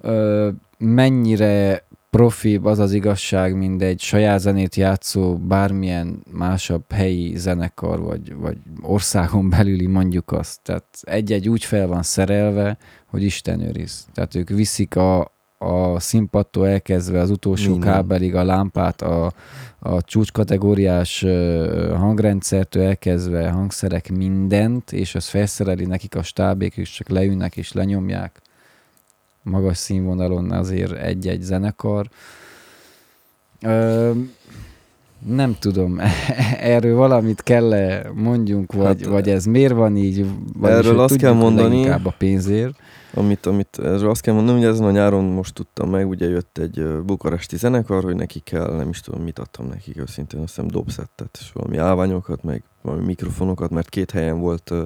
ö, mennyire profibb az az igazság, mint egy saját zenét játszó bármilyen másabb helyi zenekar, vagy, vagy országon belüli mondjuk azt. Tehát egy-egy úgy fel van szerelve, hogy Isten őriz. Tehát ők viszik a, a színpadtól elkezdve az utolsó Minden. kábelig a lámpát, a, a csúcskategóriás hangrendszertől elkezdve hangszerek mindent, és az felszereli nekik a stábék, és csak leülnek és lenyomják magas színvonalon azért egy-egy zenekar. Ö, nem tudom, *laughs* erről valamit kell -e mondjunk, vagy, Hát, vagy ez miért van így? Vagyis, erről azt kell mondani- Leginkább a pénzért. Amit, amit erről azt kell mondani, hogy ezen a nyáron most tudtam meg, ugye jött egy bukaresti zenekar, hogy neki kell, nem is tudom, mit adtam nekik őszintén, azt hiszem dobszettet, és valami állványokat, meg valami mikrofonokat, mert két helyen volt ö,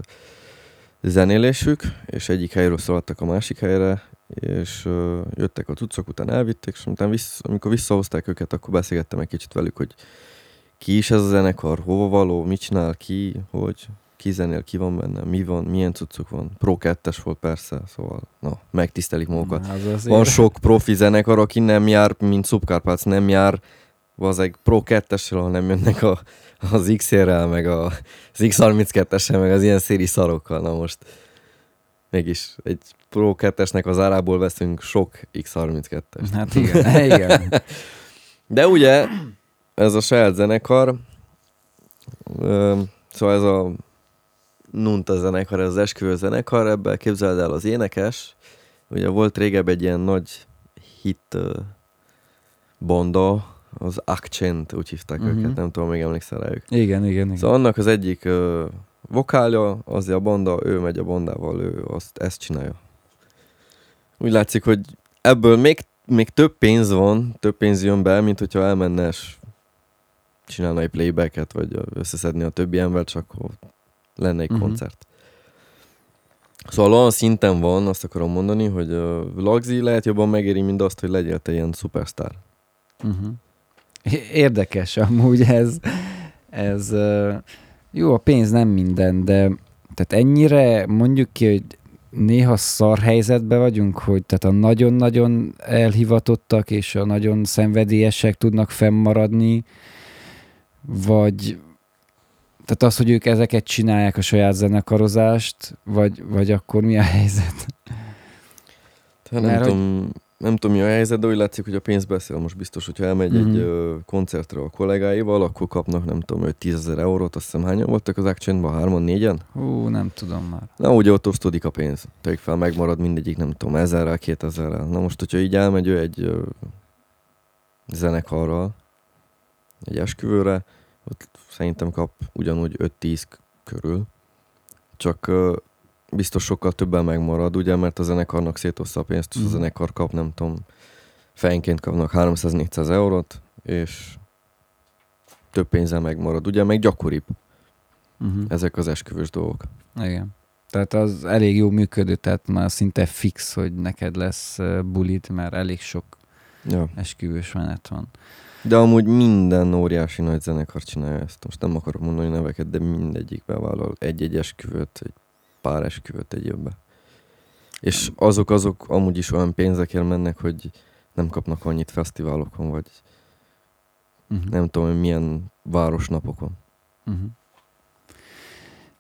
zenélésük, és egyik helyről szaladtak a másik helyre, és ö, jöttek a cuccok, után elvitték, és utána vissz, amikor visszahozták őket, akkor beszélgettem egy kicsit velük, hogy ki is ez a zenekar, hova való, mit csinál ki, hogy ki zenél, ki van benne, mi van, milyen cuccok van. Pro 2 volt persze, szóval na, megtisztelik magukat. Az azért- Van sok profi zenekar, aki nem jár, mint Subcarpats nem jár, egy Pro 2 hanem jönnek a, az XR-rel, meg a, az X32-essel, meg az ilyen széri szarokkal. Na most mégis egy Pro 2-esnek az árából veszünk sok X32-est. Hát igen, *laughs* igen. De ugye, ez a saját zenekar, ö, szóval ez a Nunta zenekar, ez az esküvő zenekar, ebben képzeld el az énekes, ugye volt régebb egy ilyen nagy hit ö, banda, az Accent, úgy hívták Mhm. őket, nem tudom, még emlékszel rájuk. Igen, igen, igen. Szóval annak az egyik ö, vokálja, az a banda, ő megy a bandával, ő azt, ezt csinálja. Úgy látszik, hogy ebből még, még több pénz van, több pénz jön be, mint hogyha elmenne és csinálna egy playbacket, vagy összeszedni a többi embert, csak akkor lenne egy Mhm. koncert. Szóval olyan szinten van, azt akarom mondani, hogy uh, Lagzi lehet jobban megéri, mint azt, hogy legyél te ilyen szupersztár. Uh-huh. Érdekes amúgy ez. ez ö, jó, a pénz nem minden, de tehát ennyire mondjuk ki, hogy néha szar helyzetben vagyunk, hogy tehát a nagyon-nagyon elhivatottak és a nagyon szenvedélyesek tudnak fennmaradni, vagy tehát az, hogy ők ezeket csinálják a saját zenekarozást, vagy, vagy akkor mi a helyzet? Hát nem, Mert hogy- tudom, nem tudom, mi a helyzet, de úgy látszik, hogy a pénz beszél. Most biztos, hogyha elmegy Mhm. egy ö, koncertre a kollégáival, akkor kapnak, nem tudom, 5-10 ezer eurót, azt hiszem hányan voltak az Accentban, hárman, négyen? Hú, nem tudom már. Na, ugye ott osztódik a pénz. Tegyük fel, megmarad mindegyik, nem tudom, ezerrel, kétezerrel. Na most, hogyha így elmegy ő egy ö, zenekarral, egy esküvőre, ott szerintem kap ugyanúgy 5-10 k- körül. Csak ö, biztos sokkal többen megmarad, ugye, mert a zenekarnak szétoszta a pénzt, és a Mhm. zenekar kap, nem tudom, fejenként kapnak 300-400 eurót, és több pénzzel megmarad, ugye, meg gyakoribb Uh-huh. ezek az esküvős dolgok. Igen. Tehát az elég jó működő, tehát már szinte fix, hogy neked lesz bulit, mert elég sok Ja. esküvős menet van. De amúgy minden óriási nagy zenekar csinálja ezt. Most nem akarok mondani neveket, de mindegyik bevállal egy-egy esküvőt, egy pár esküvőt egy évbe. És azok azok amúgy is olyan pénzekért mennek, hogy nem kapnak annyit fesztiválokon, vagy Uh-huh. nem tudom, hogy milyen városnapokon. Uh-huh.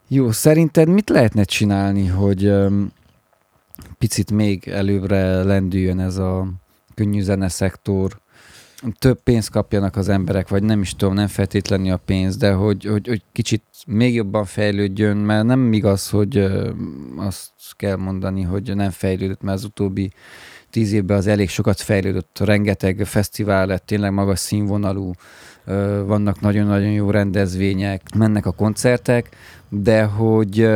Jó, szerinted mit lehetne csinálni, hogy um, picit még előbbre lendüljön ez a könnyű zene szektor? Több pénzt kapjanak az emberek, vagy nem is tudom, nem feltétlenül a pénz, de hogy, hogy, hogy kicsit még jobban fejlődjön, mert nem igaz, hogy azt kell mondani, hogy nem fejlődött, mert az utóbbi tíz évben az elég sokat fejlődött, rengeteg fesztivál lett, tényleg magas színvonalú, vannak nagyon-nagyon jó rendezvények, mennek a koncertek, de hogy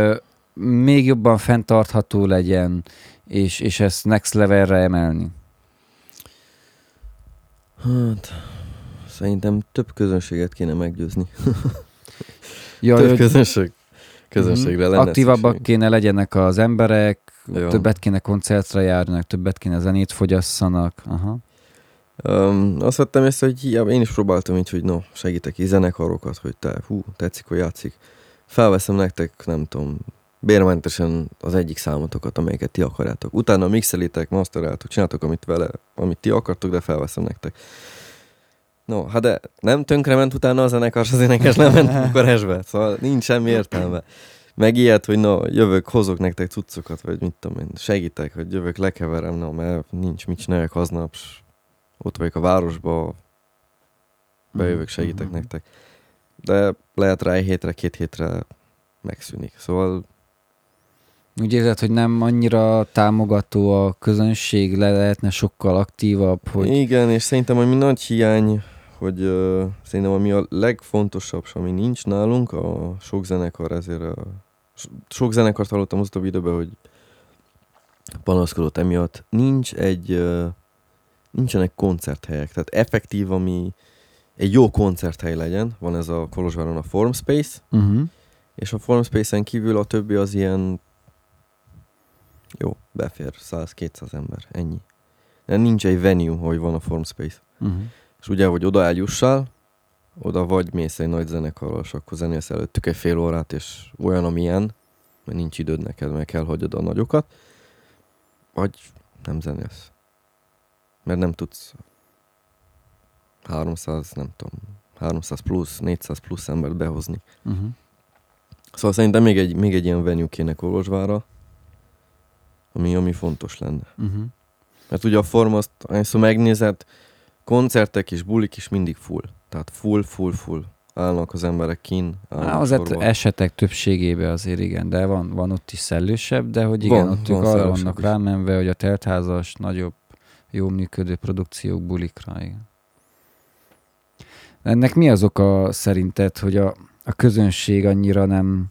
még jobban fenntartható legyen, és, és ezt next levelre emelni. Hát, szerintem több közönséget kéne meggyőzni. *laughs* Ja, több hogy- közönség, közönségre lenne Aktívabbak szükség. kéne legyenek az emberek, Ja. többet kéne koncertre járnak, többet kéne zenét fogyasszanak. Aha. Um, azt vettem észre, hogy hiába én is próbáltam így, hogy no, segítek így zenekarokat, hogy te, hú, tetszik, hogy játszik. Felveszem nektek, nem tudom, bérmentesen az egyik számotokat, amelyeket ti akarjátok. Utána mixelitek, mastereltek, csináltok, amit vele, amit ti akartok, de felveszem nektek. No, hát de nem tönkrement utána a zenekar, az énekes nem ment Bukarestbe, *laughs* szóval nincs semmi értelme. Meg ilyet, hogy no, jövök, hozok nektek cuccokat, vagy mit tudom én, segítek, hogy jövök, lekeverem, no, mert nincs mit csináljak aznap, ott vagyok a városba, bejövök, segítek Mhm. nektek. De lehet rá egy hétre, két hétre megszűnik. Szóval Úgy érzed, hogy nem annyira támogató a közönség, le lehetne sokkal aktívabb, hogy igen, és szerintem ami nagy hiány, hogy uh, szerintem ami a legfontosabb, ami nincs nálunk, a sok zenekar ezért a, so- sok zenekart hallottam az utóbbi időben, hogy panaszkodott emiatt. Nincs egy, uh, nincsenek koncerthelyek, tehát effektív, ami egy jó koncerthely legyen, van ez a Kolozsváron a Form Space, uh-huh. És a Formspace-en kívül a többi az ilyen jó, befér 100-200 ember, ennyi. De nincs egy venue, hogy van a Formspace. Uh-huh. És ugye, hogy oda eljussál, oda vagy mész egy nagy zenekarral, és akkor zenélsz előttük egy fél órát, és olyan, amilyen, mert nincs időd neked, meg kell hagyod a nagyokat, vagy nem zenélsz. Mert nem tudsz 300, nem tudom, 300 plusz, 400 plusz embert behozni. Uh-huh. Szóval szerintem még egy, még egy ilyen venue kéne Kolozsvára, ami, ami fontos lenne. Uh-huh. Mert ugye a forma azt, ahányszor megnézed, koncertek és bulik is mindig full. Tehát full, full, full. Állnak az emberek kin, állnak Azért esetek többségében azért igen, de van, van ott is szellősebb, de hogy igen, Van, ott van ők arra vannak is. rámenve, hogy a teltházas, nagyobb, jó működő produkciók bulikra. Igen. Ennek mi az oka szerinted, hogy a, a közönség annyira nem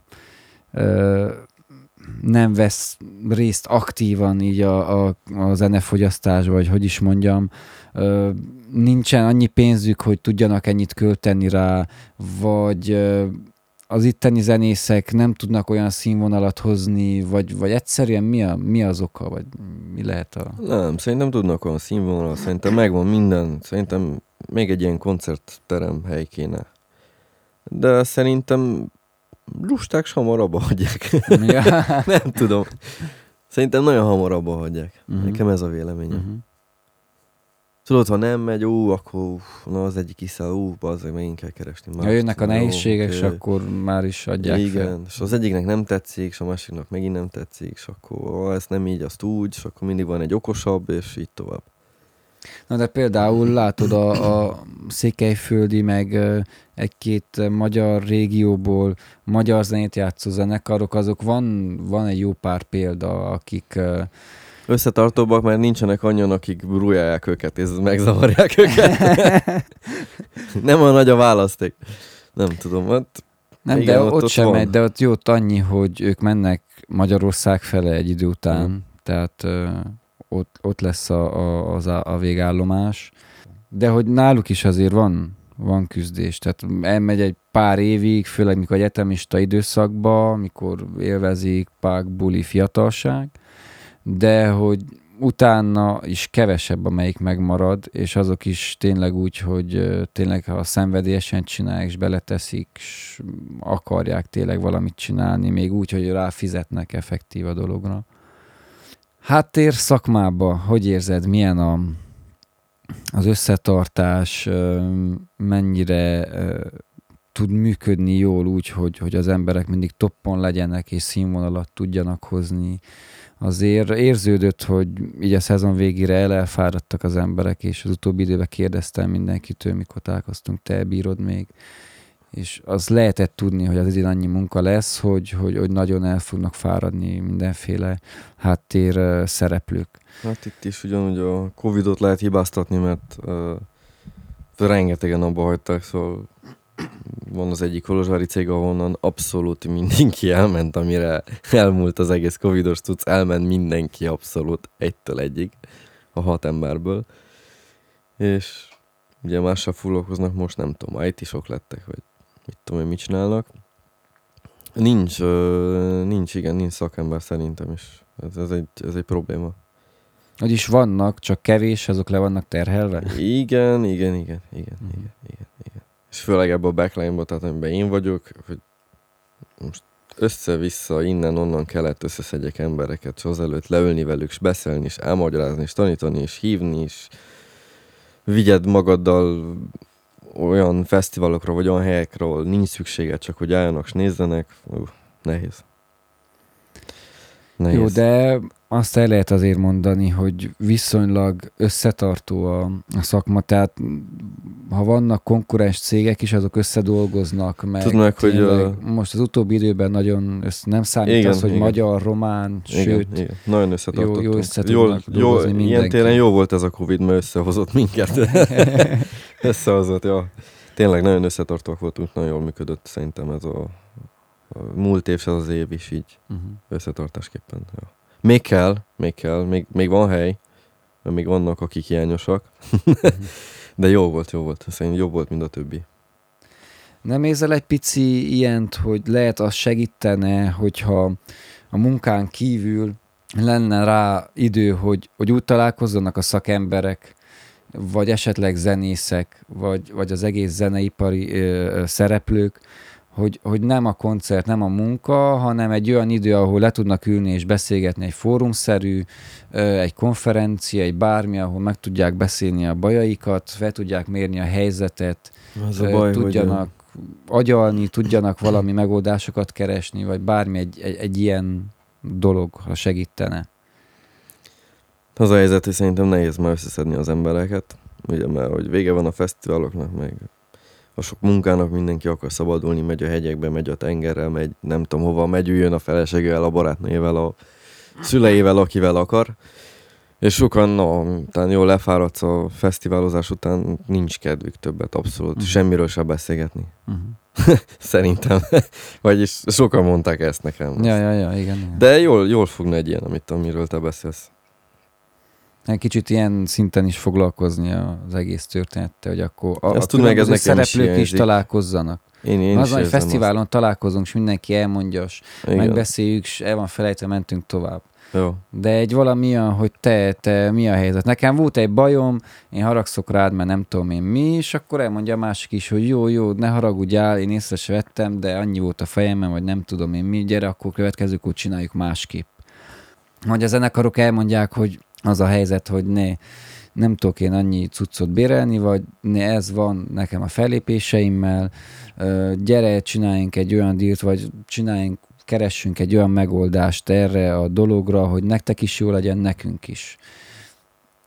ö, nem vesz részt aktívan így a, a, a zenefogyasztásba, vagy hogy is mondjam, ö, nincsen annyi pénzük, hogy tudjanak ennyit költeni rá, vagy ö, az itteni zenészek nem tudnak olyan színvonalat hozni, vagy, vagy egyszerűen mi, a, mi az oka, vagy mi lehet a... Nem, szerintem tudnak olyan színvonal, szerintem megvan minden, szerintem még egy ilyen koncertterem hely kéne. De szerintem lusták s hamar abba hagyják. Ja. *laughs* Nem tudom. Szerintem nagyon hamar abba hagyják. Mhm. Nekem ez a véleményem. Mhm. Tudod, ha nem megy, ú, akkor na az egyik iszál, ú, bazzeg, megint kell keresni. Ha mást. jönnek a nehézségek, és akkor már is adják Igen, fel. és az egyiknek nem tetszik, és a másiknak megint nem tetszik, és akkor ó, ez nem így, azt úgy, és akkor mindig van egy okosabb, és így tovább. Na de például látod a, a székelyföldi, meg egy-két magyar régióból magyar zenét játszó zenekarok, azok van, van egy jó pár példa, akik Összetartóbbak, mert nincsenek annyian, akik brújálják őket, és megzavarják őket. *laughs* nem a nagy a választék. Nem tudom, hát nem, Igen, de ott- ott, ott sem van. megy, de ott jót annyi, hogy ők mennek Magyarország fele egy idő után, Mhm. tehát ott, ott lesz a, a, az a, a végállomás. De hogy náluk is azért van, van küzdés, tehát elmegy egy pár évig, főleg mikor egyetemista időszakba, mikor élvezik pák, buli, fiatalság, de hogy utána is kevesebb, amelyik megmarad, és azok is tényleg úgy, hogy tényleg ha szenvedélyesen csinálják, és beleteszik, és akarják tényleg valamit csinálni, még úgy, hogy ráfizetnek effektív a dologra. Háttér szakmába, hogy érzed, milyen a, az összetartás, mennyire tud működni jól úgy, hogy, hogy az emberek mindig toppon legyenek és színvonalat tudjanak hozni. Azért érződött, hogy így a szezon végére el elfáradtak az emberek, és az utóbbi időben kérdeztem mindenkitől, mikor találkoztunk, te bírod még. És az lehetett tudni, hogy az idén annyi munka lesz, hogy, hogy, hogy nagyon el fognak fáradni mindenféle háttér szereplők. Hát itt is ugyanúgy a Covidot lehet hibáztatni, mert uh, rengetegen abba hagyták, szóval van az egyik kolozsvári cég, ahonnan abszolút mindenki elment, amire elmúlt az egész covidos tudsz, elment mindenki abszolút egytől egyig a hat emberből. És ugye mással foglalkoznak most, nem tudom, IT-sok lettek, vagy mit tudom én, mit csinálnak. Nincs, nincs, igen, nincs szakember szerintem is. Ez, ez, egy, ez egy probléma. Hogy is vannak, csak kevés, azok le vannak terhelve? Igen, igen, igen, igen, mm. igen, igen, igen. És főleg ebben a backline-ban, tehát amiben én vagyok, hogy most össze-vissza, innen-onnan kellett összeszedjek embereket, és azelőtt leülni velük, és beszélni, és elmagyarázni, és tanítani, és hívni, és vigyed magaddal olyan fesztiválokra, vagy olyan helyekről nincs szüksége, csak hogy álljanak, és nézzenek. Uh, nehéz. nehéz. Jó, de azt el lehet azért mondani, hogy viszonylag összetartó a, a szakma, tehát ha vannak konkurens cégek is, azok összedolgoznak, meg, Tud meg hogy a... most az utóbbi időben nagyon össze, nem számít igen, az, hogy igen. magyar, román, igen, sőt, igen. nagyon összetartottunk. Jó, jó összetudnak jó, jó, Ilyen téren jó volt ez a Covid, mert összehozott minket. *laughs* összehozott, ja. Tényleg nagyon összetartóak voltunk, nagyon jól működött szerintem ez a, a múlt év, az év is így uh-huh. összetartásképpen. Ja. Még kell, még kell, még, még van hely, mert még vannak, akik hiányosak. *laughs* De jó volt, jó volt. Szerintem jobb volt, mint a többi. Nem érzel egy pici ilyent, hogy lehet az segítene, hogyha a munkán kívül lenne rá idő, hogy, hogy úgy találkozzanak a szakemberek, vagy esetleg zenészek, vagy, vagy az egész zeneipari ö, szereplők, hogy, hogy nem a koncert, nem a munka, hanem egy olyan idő, ahol le tudnak ülni és beszélgetni egy fórumszerű, egy konferencia, egy bármi, ahol meg tudják beszélni a bajaikat, fel tudják mérni a helyzetet, Az a baj, tudjanak hogy... agyalni, tudjanak valami megoldásokat keresni, vagy bármi egy, egy, egy ilyen dolog, ha segítene. Az a helyzet, hogy szerintem nehéz már összeszedni az embereket, ugye, mert hogy vége van a fesztiváloknak, meg a sok munkának mindenki akar szabadulni, megy a hegyekbe, megy a tengerrel, megy nem tudom hova, megy üljön a feleségével, a barátnőjével, a szüleivel, akivel akar. És sokan, no, talán jól lefáradsz a fesztiválozás után, nincs kedvük többet, abszolút, uh-huh. semmiről sem beszélgetni. Uh-huh. *laughs* Szerintem. *laughs* Vagyis sokan mondták ezt nekem. Ja, ja, ja, igen. igen. De jól, jól fogna egy ilyen, amit, amiről te beszélsz egy kicsit ilyen szinten is foglalkozni az egész történettel, hogy akkor a, a meg, ez szereplők is, is találkozzanak. Én, én az, hogy fesztiválon azt. találkozunk, és mindenki elmondja, és megbeszéljük, és el van felejtve, mentünk tovább. Jó. De egy valami olyan, hogy te, te, mi a helyzet. Nekem volt egy bajom, én haragszok rád, mert nem tudom én mi, és akkor elmondja a másik is, hogy jó, jó, ne haragudjál, én észre se vettem, de annyi volt a fejemben, vagy nem tudom én mi, gyere, akkor következőkor csináljuk másképp. Hogy a zenekarok elmondják, hogy az a helyzet, hogy ne, nem tudok én annyi cuccot bérelni, vagy ne, ez van nekem a fellépéseimmel, gyere, csináljunk egy olyan dílt, vagy csináljunk, keressünk egy olyan megoldást erre a dologra, hogy nektek is jó legyen, nekünk is.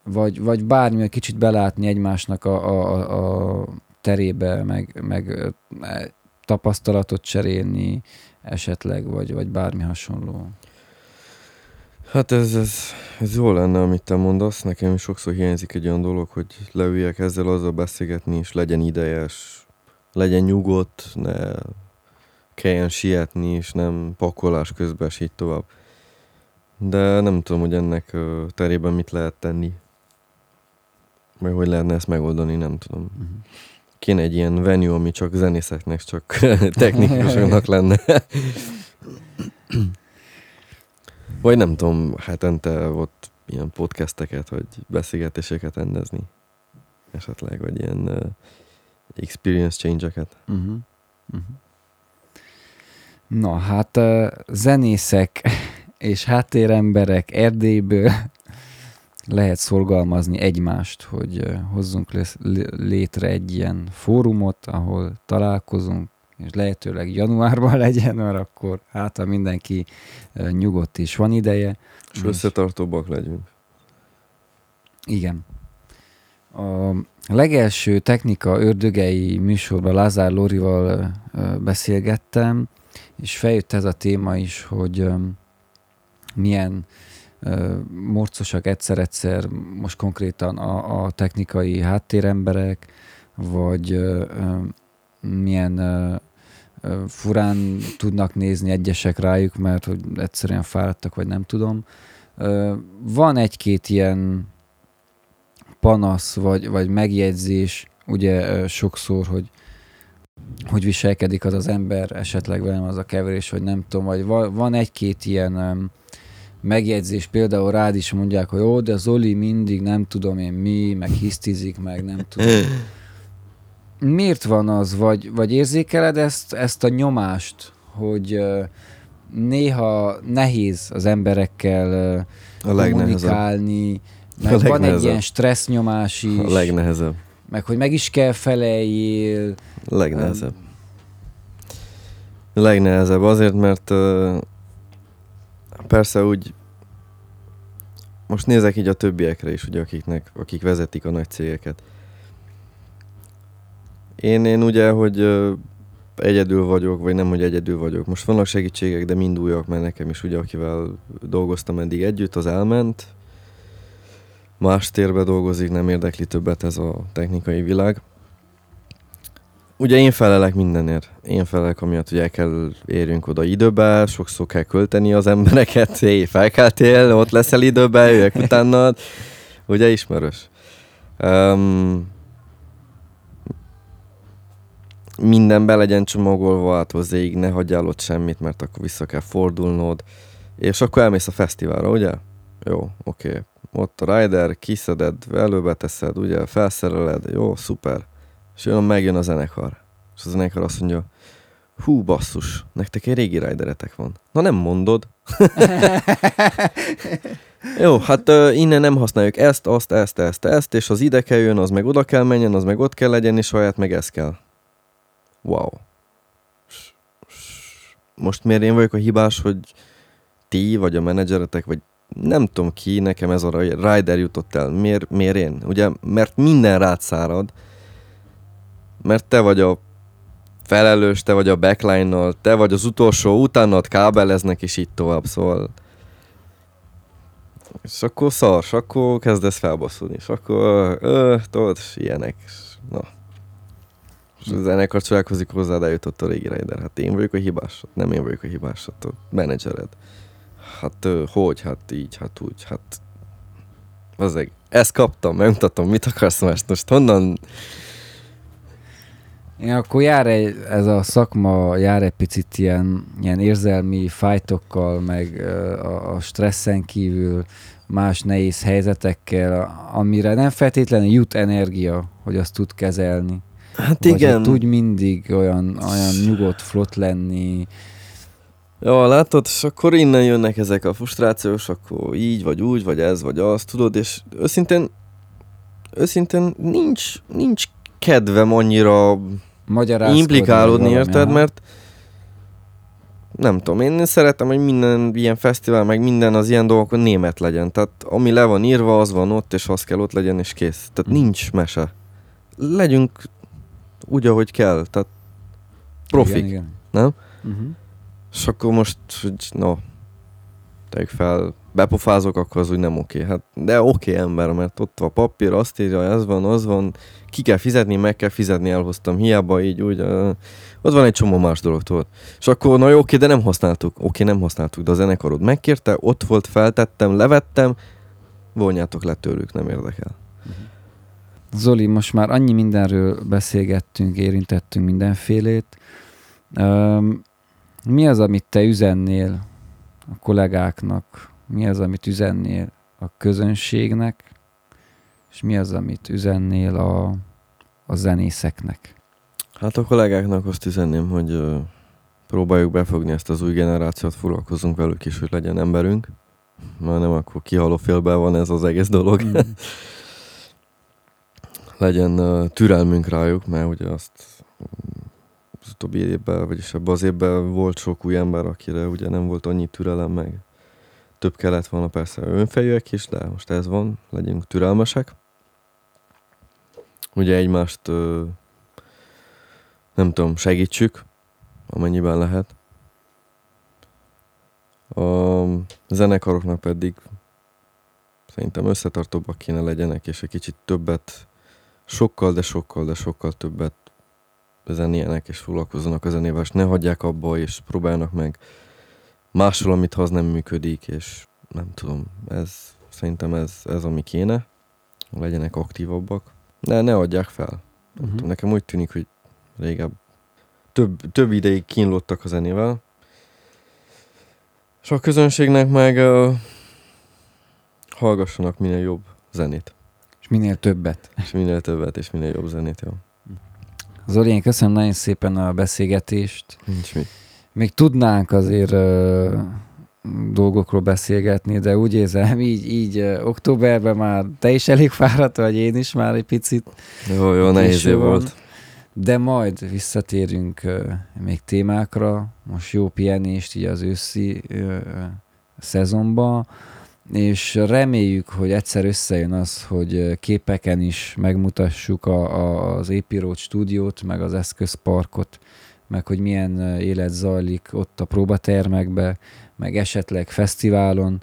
Vagy, vagy bármi, kicsit belátni egymásnak a, a, a terébe, meg, meg tapasztalatot cserélni esetleg, vagy, vagy bármi hasonló. Hát ez, ez, ez jó lenne, amit te mondasz. Nekem is sokszor hiányzik egy olyan dolog, hogy leüljek ezzel azzal beszélgetni, és legyen idejes, legyen nyugodt, ne kelljen sietni, és nem pakolás közben, és így tovább. De nem tudom, hogy ennek terében mit lehet tenni. Vagy hogy lehetne ezt megoldani, nem tudom. Uh-huh. Kéne egy ilyen venue, ami csak zenészeknek, csak *laughs* technikusoknak lenne. *clears throat* Vagy nem tudom, hetente ott ilyen podcasteket, vagy beszélgetéseket rendezni. Esetleg, vagy ilyen uh, experience change-eket. Uh-huh. Uh-huh. Na, hát uh, zenészek *laughs* és háttéremberek Erdélyből *laughs* lehet szorgalmazni egymást, hogy hozzunk létre egy ilyen fórumot, ahol találkozunk, és lehetőleg januárban *laughs* legyen, mert akkor hát mindenki nyugodt és van ideje. És összetartóbbak legyünk. Igen. A legelső technika ördögei műsorban Lázár Lórival beszélgettem, és feljött ez a téma is, hogy milyen morcosak egyszer-egyszer, most konkrétan a, a technikai háttéremberek, vagy milyen furán tudnak nézni egyesek rájuk, mert hogy egyszerűen fáradtak, vagy nem tudom. Van egy-két ilyen panasz, vagy, vagy megjegyzés, ugye sokszor, hogy hogy viselkedik az az ember, esetleg velem az a keverés, vagy nem tudom, vagy van egy-két ilyen megjegyzés, például rád is mondják, hogy ó, de Zoli mindig nem tudom én mi, meg hisztizik, meg nem tudom. *laughs* Miért van az, vagy, vagy érzékeled ezt, ezt a nyomást, hogy néha nehéz az emberekkel a kommunikálni, meg a van egy ilyen stressz-nyomás is. A legnehezebb. Meg hogy meg is kell feleljél. A legnehezebb. A legnehezebb azért, mert persze úgy most nézek így a többiekre is, ugye, akiknek, akik vezetik a nagy cégeket. Én, én ugye, hogy egyedül vagyok, vagy nem, hogy egyedül vagyok. Most vannak segítségek, de mind újak, mert nekem is ugye, akivel dolgoztam eddig együtt, az elment, más térbe dolgozik, nem érdekli többet ez a technikai világ. Ugye én felelek mindenért. Én felelek, amiatt, hogy el kell érjünk oda időbe, sokszor kell költeni az embereket, *laughs* hé, felkeltél, ott leszel időbe, jöjjek utána. Ugye ismerős. Um, minden be legyen csomagolva át hozzáig, ne hagyjál ott semmit, mert akkor vissza kell fordulnod. És akkor elmész a fesztiválra, ugye? Jó, oké. Okay ott a rider, kiszeded, előbe teszed, ugye, felszereled, jó, szuper. És jön, megjön a zenekar. És a zenekar azt mondja, hú, basszus, nektek egy régi rideretek van. Na nem mondod. *laughs* Jó, hát uh, innen nem használjuk ezt, azt, ezt, ezt, ezt, és az ide kell jön, az meg oda kell menjen, az meg ott kell legyen, és saját meg ez kell. Wow. Most miért én vagyok a hibás, hogy ti, vagy a menedzseretek, vagy nem tudom ki, nekem ez a rider jutott el. Miért, miért én? Ugye, mert minden rád szárad, mert te vagy a felelős, te vagy a backline-nal, te vagy az utolsó, utánad kábeleznek, és így tovább, szóval... És akkor szars, akkor kezdesz felbaszulni, és akkor, ö, tudod, ilyenek, na. A zenekar csodálkozik hozzá, de jutott a régi Rider. Hát én vagyok a hibás, nem én vagyok a hibás, hát a menedzsered hát hogy, hát így, hát úgy, hát egy, ezt kaptam, megmutatom, mit akarsz most, most honnan... Ja, akkor jár egy, ez a szakma jár egy picit ilyen, ilyen érzelmi fájtokkal, meg a, a stresszen kívül más nehéz helyzetekkel, amire nem feltétlenül jut energia, hogy azt tud kezelni. Hát Vagy igen. Tud mindig olyan, olyan nyugodt, flott lenni, Ja, látod, és akkor innen jönnek ezek a frusztrációs, akkor így, vagy úgy, vagy ez, vagy az, tudod, és őszintén, őszintén nincs, nincs kedvem annyira implikálódni, érted, mert nem tudom, én szeretem, hogy minden ilyen fesztivál, meg minden az ilyen dolgokon német legyen. Tehát ami le van írva, az van ott, és az kell ott legyen, és kész. Tehát mm. nincs mese. Legyünk úgy, ahogy kell. Tehát profik, igen, igen. nem? Uh-huh. És akkor most, hogy no, tegyük fel, bepofázok, akkor az úgy nem oké. Hát, de oké ember, mert ott a papír, azt írja, ez van, az van, ki kell fizetni, meg kell fizetni, elhoztam, hiába így, úgy, uh, ott van egy csomó más dolog, tudod. És akkor, na jó, oké, de nem használtuk. Oké, nem használtuk, de a zenekarod megkérte, ott volt, feltettem, levettem, vonjátok le tőlük, nem érdekel. Zoli, most már annyi mindenről beszélgettünk, érintettünk mindenfélét. Um, mi az, amit te üzennél a kollégáknak? Mi az, amit üzennél a közönségnek? És mi az, amit üzennél a, a zenészeknek? Hát a kollégáknak azt üzenném, hogy uh, próbáljuk befogni ezt az új generációt, foglalkozunk velük is, hogy legyen emberünk. Már nem akkor kihaló félben van ez az egész dolog. Mm. *laughs* legyen uh, türelmünk rájuk, mert ugye azt az utóbbi évben, vagyis ebben az évben volt sok új ember, akire ugye nem volt annyi türelem, meg több kellett volna persze önfejűek is, de most ez van, legyünk türelmesek. Ugye egymást ö, nem tudom, segítsük, amennyiben lehet. A zenekaroknak pedig szerintem összetartóbbak kéne legyenek, és egy kicsit többet, sokkal, de sokkal, de sokkal többet zenéljenek, és foglalkozzanak a zenével, és ne hagyják abba, és próbálnak meg máshol, amit ha az nem működik, és nem tudom, ez szerintem ez, ez ami kéne, legyenek aktívabbak, de ne adják fel. Uh-huh. Tudom, nekem úgy tűnik, hogy régebb több, több ideig kínlottak a zenével, és a közönségnek meg uh, hallgassanak minél jobb zenét. És minél többet. És minél többet, és minél jobb zenét, jó. Zoli, én köszönöm nagyon szépen a beszélgetést. Nincs mit. Még tudnánk azért uh, dolgokról beszélgetni, de úgy érzem, így, így uh, októberben már te is elég fáradt vagy, én is már egy picit. Jó, jó, nehéz év volt. De majd visszatérünk uh, még témákra, most jó pihenést így az őszi uh, szezonban, és reméljük, hogy egyszer összejön az, hogy képeken is megmutassuk a, a, az Épírót stúdiót, meg az eszközparkot, meg hogy milyen élet zajlik ott a próbatermekbe, meg esetleg fesztiválon,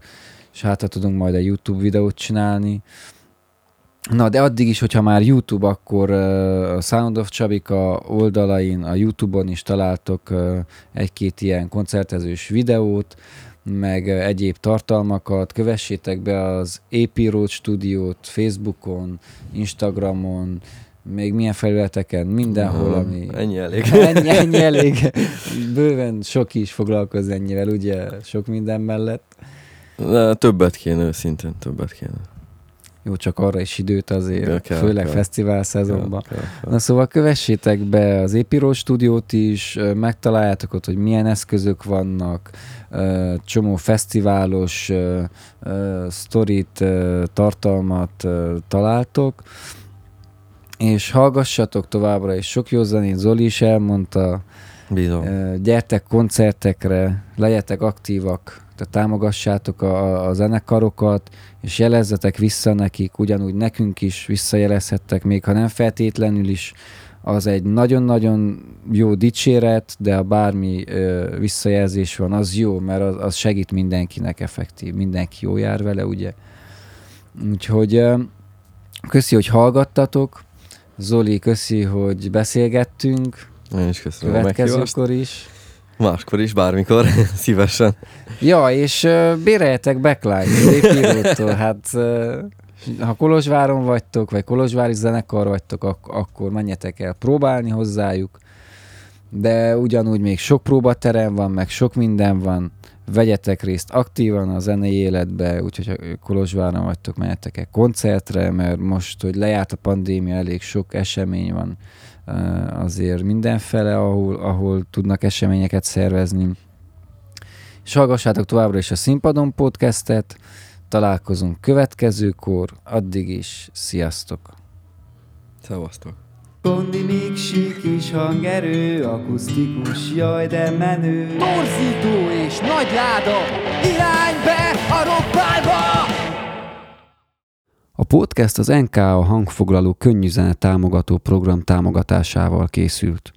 és hát ha tudunk majd egy YouTube videót csinálni. Na, de addig is, hogyha már YouTube, akkor a Sound of Csabika oldalain, a YouTube-on is találtok egy-két ilyen koncertezős videót, meg egyéb tartalmakat, kövessétek be az AP Road stúdiót Facebookon, Instagramon, még milyen felületeken, mindenhol, ami... Ennyi elég. Ennyi, ennyi elég. Bőven sok is foglalkoz ennyivel, ugye, sok minden mellett. De többet kéne, őszintén többet kéne. Jó, csak arra is időt azért, Ja, kell, főleg kell. fesztivál szezonban. Kell, kell, kell. Na szóval kövessétek be az Epiro stúdiót is, megtaláljátok ott, hogy milyen eszközök vannak, csomó fesztiválos sztorit, tartalmat találtok, és hallgassatok továbbra is sok jó zenét, Zoli is elmondta, Bízom. Ö, gyertek koncertekre, legyetek aktívak, támogassátok a, a- a zenekarokat, és jelezzetek vissza nekik, ugyanúgy nekünk is visszajelezhettek, még ha nem feltétlenül is, az egy nagyon-nagyon jó dicséret, de ha bármi ö, visszajelzés van, az jó, mert az, az segít mindenkinek effektív, mindenki jó jár vele, ugye. Úgyhogy ö, köszi, hogy hallgattatok, Zoli, köszi, hogy beszélgettünk, Én is köszönöm a következőkor is. Máskor is, bármikor, *laughs* szívesen. Ja, és uh, béreljetek Szépírótól. Hát uh, ha Kolozsváron vagytok, vagy Kolozsvári zenekar vagytok, ak- akkor menjetek el próbálni hozzájuk. De ugyanúgy még sok próbaterem van, meg sok minden van. Vegyetek részt aktívan a zenei életbe, úgyhogy ha Kolozsváron vagytok, menjetek el koncertre, mert most, hogy lejárt a pandémia, elég sok esemény van azért mindenfele, ahol, ahol tudnak eseményeket szervezni. És hallgassátok továbbra is a Színpadon podcastet, találkozunk következőkor, addig is, sziasztok! Szevasztok. Kondi még sík is hangerő, akusztikus, jaj de menő. Torzító és nagy láda, irány be a rockbárba! A podcast az NKA hangfoglaló könnyű zene támogató program támogatásával készült.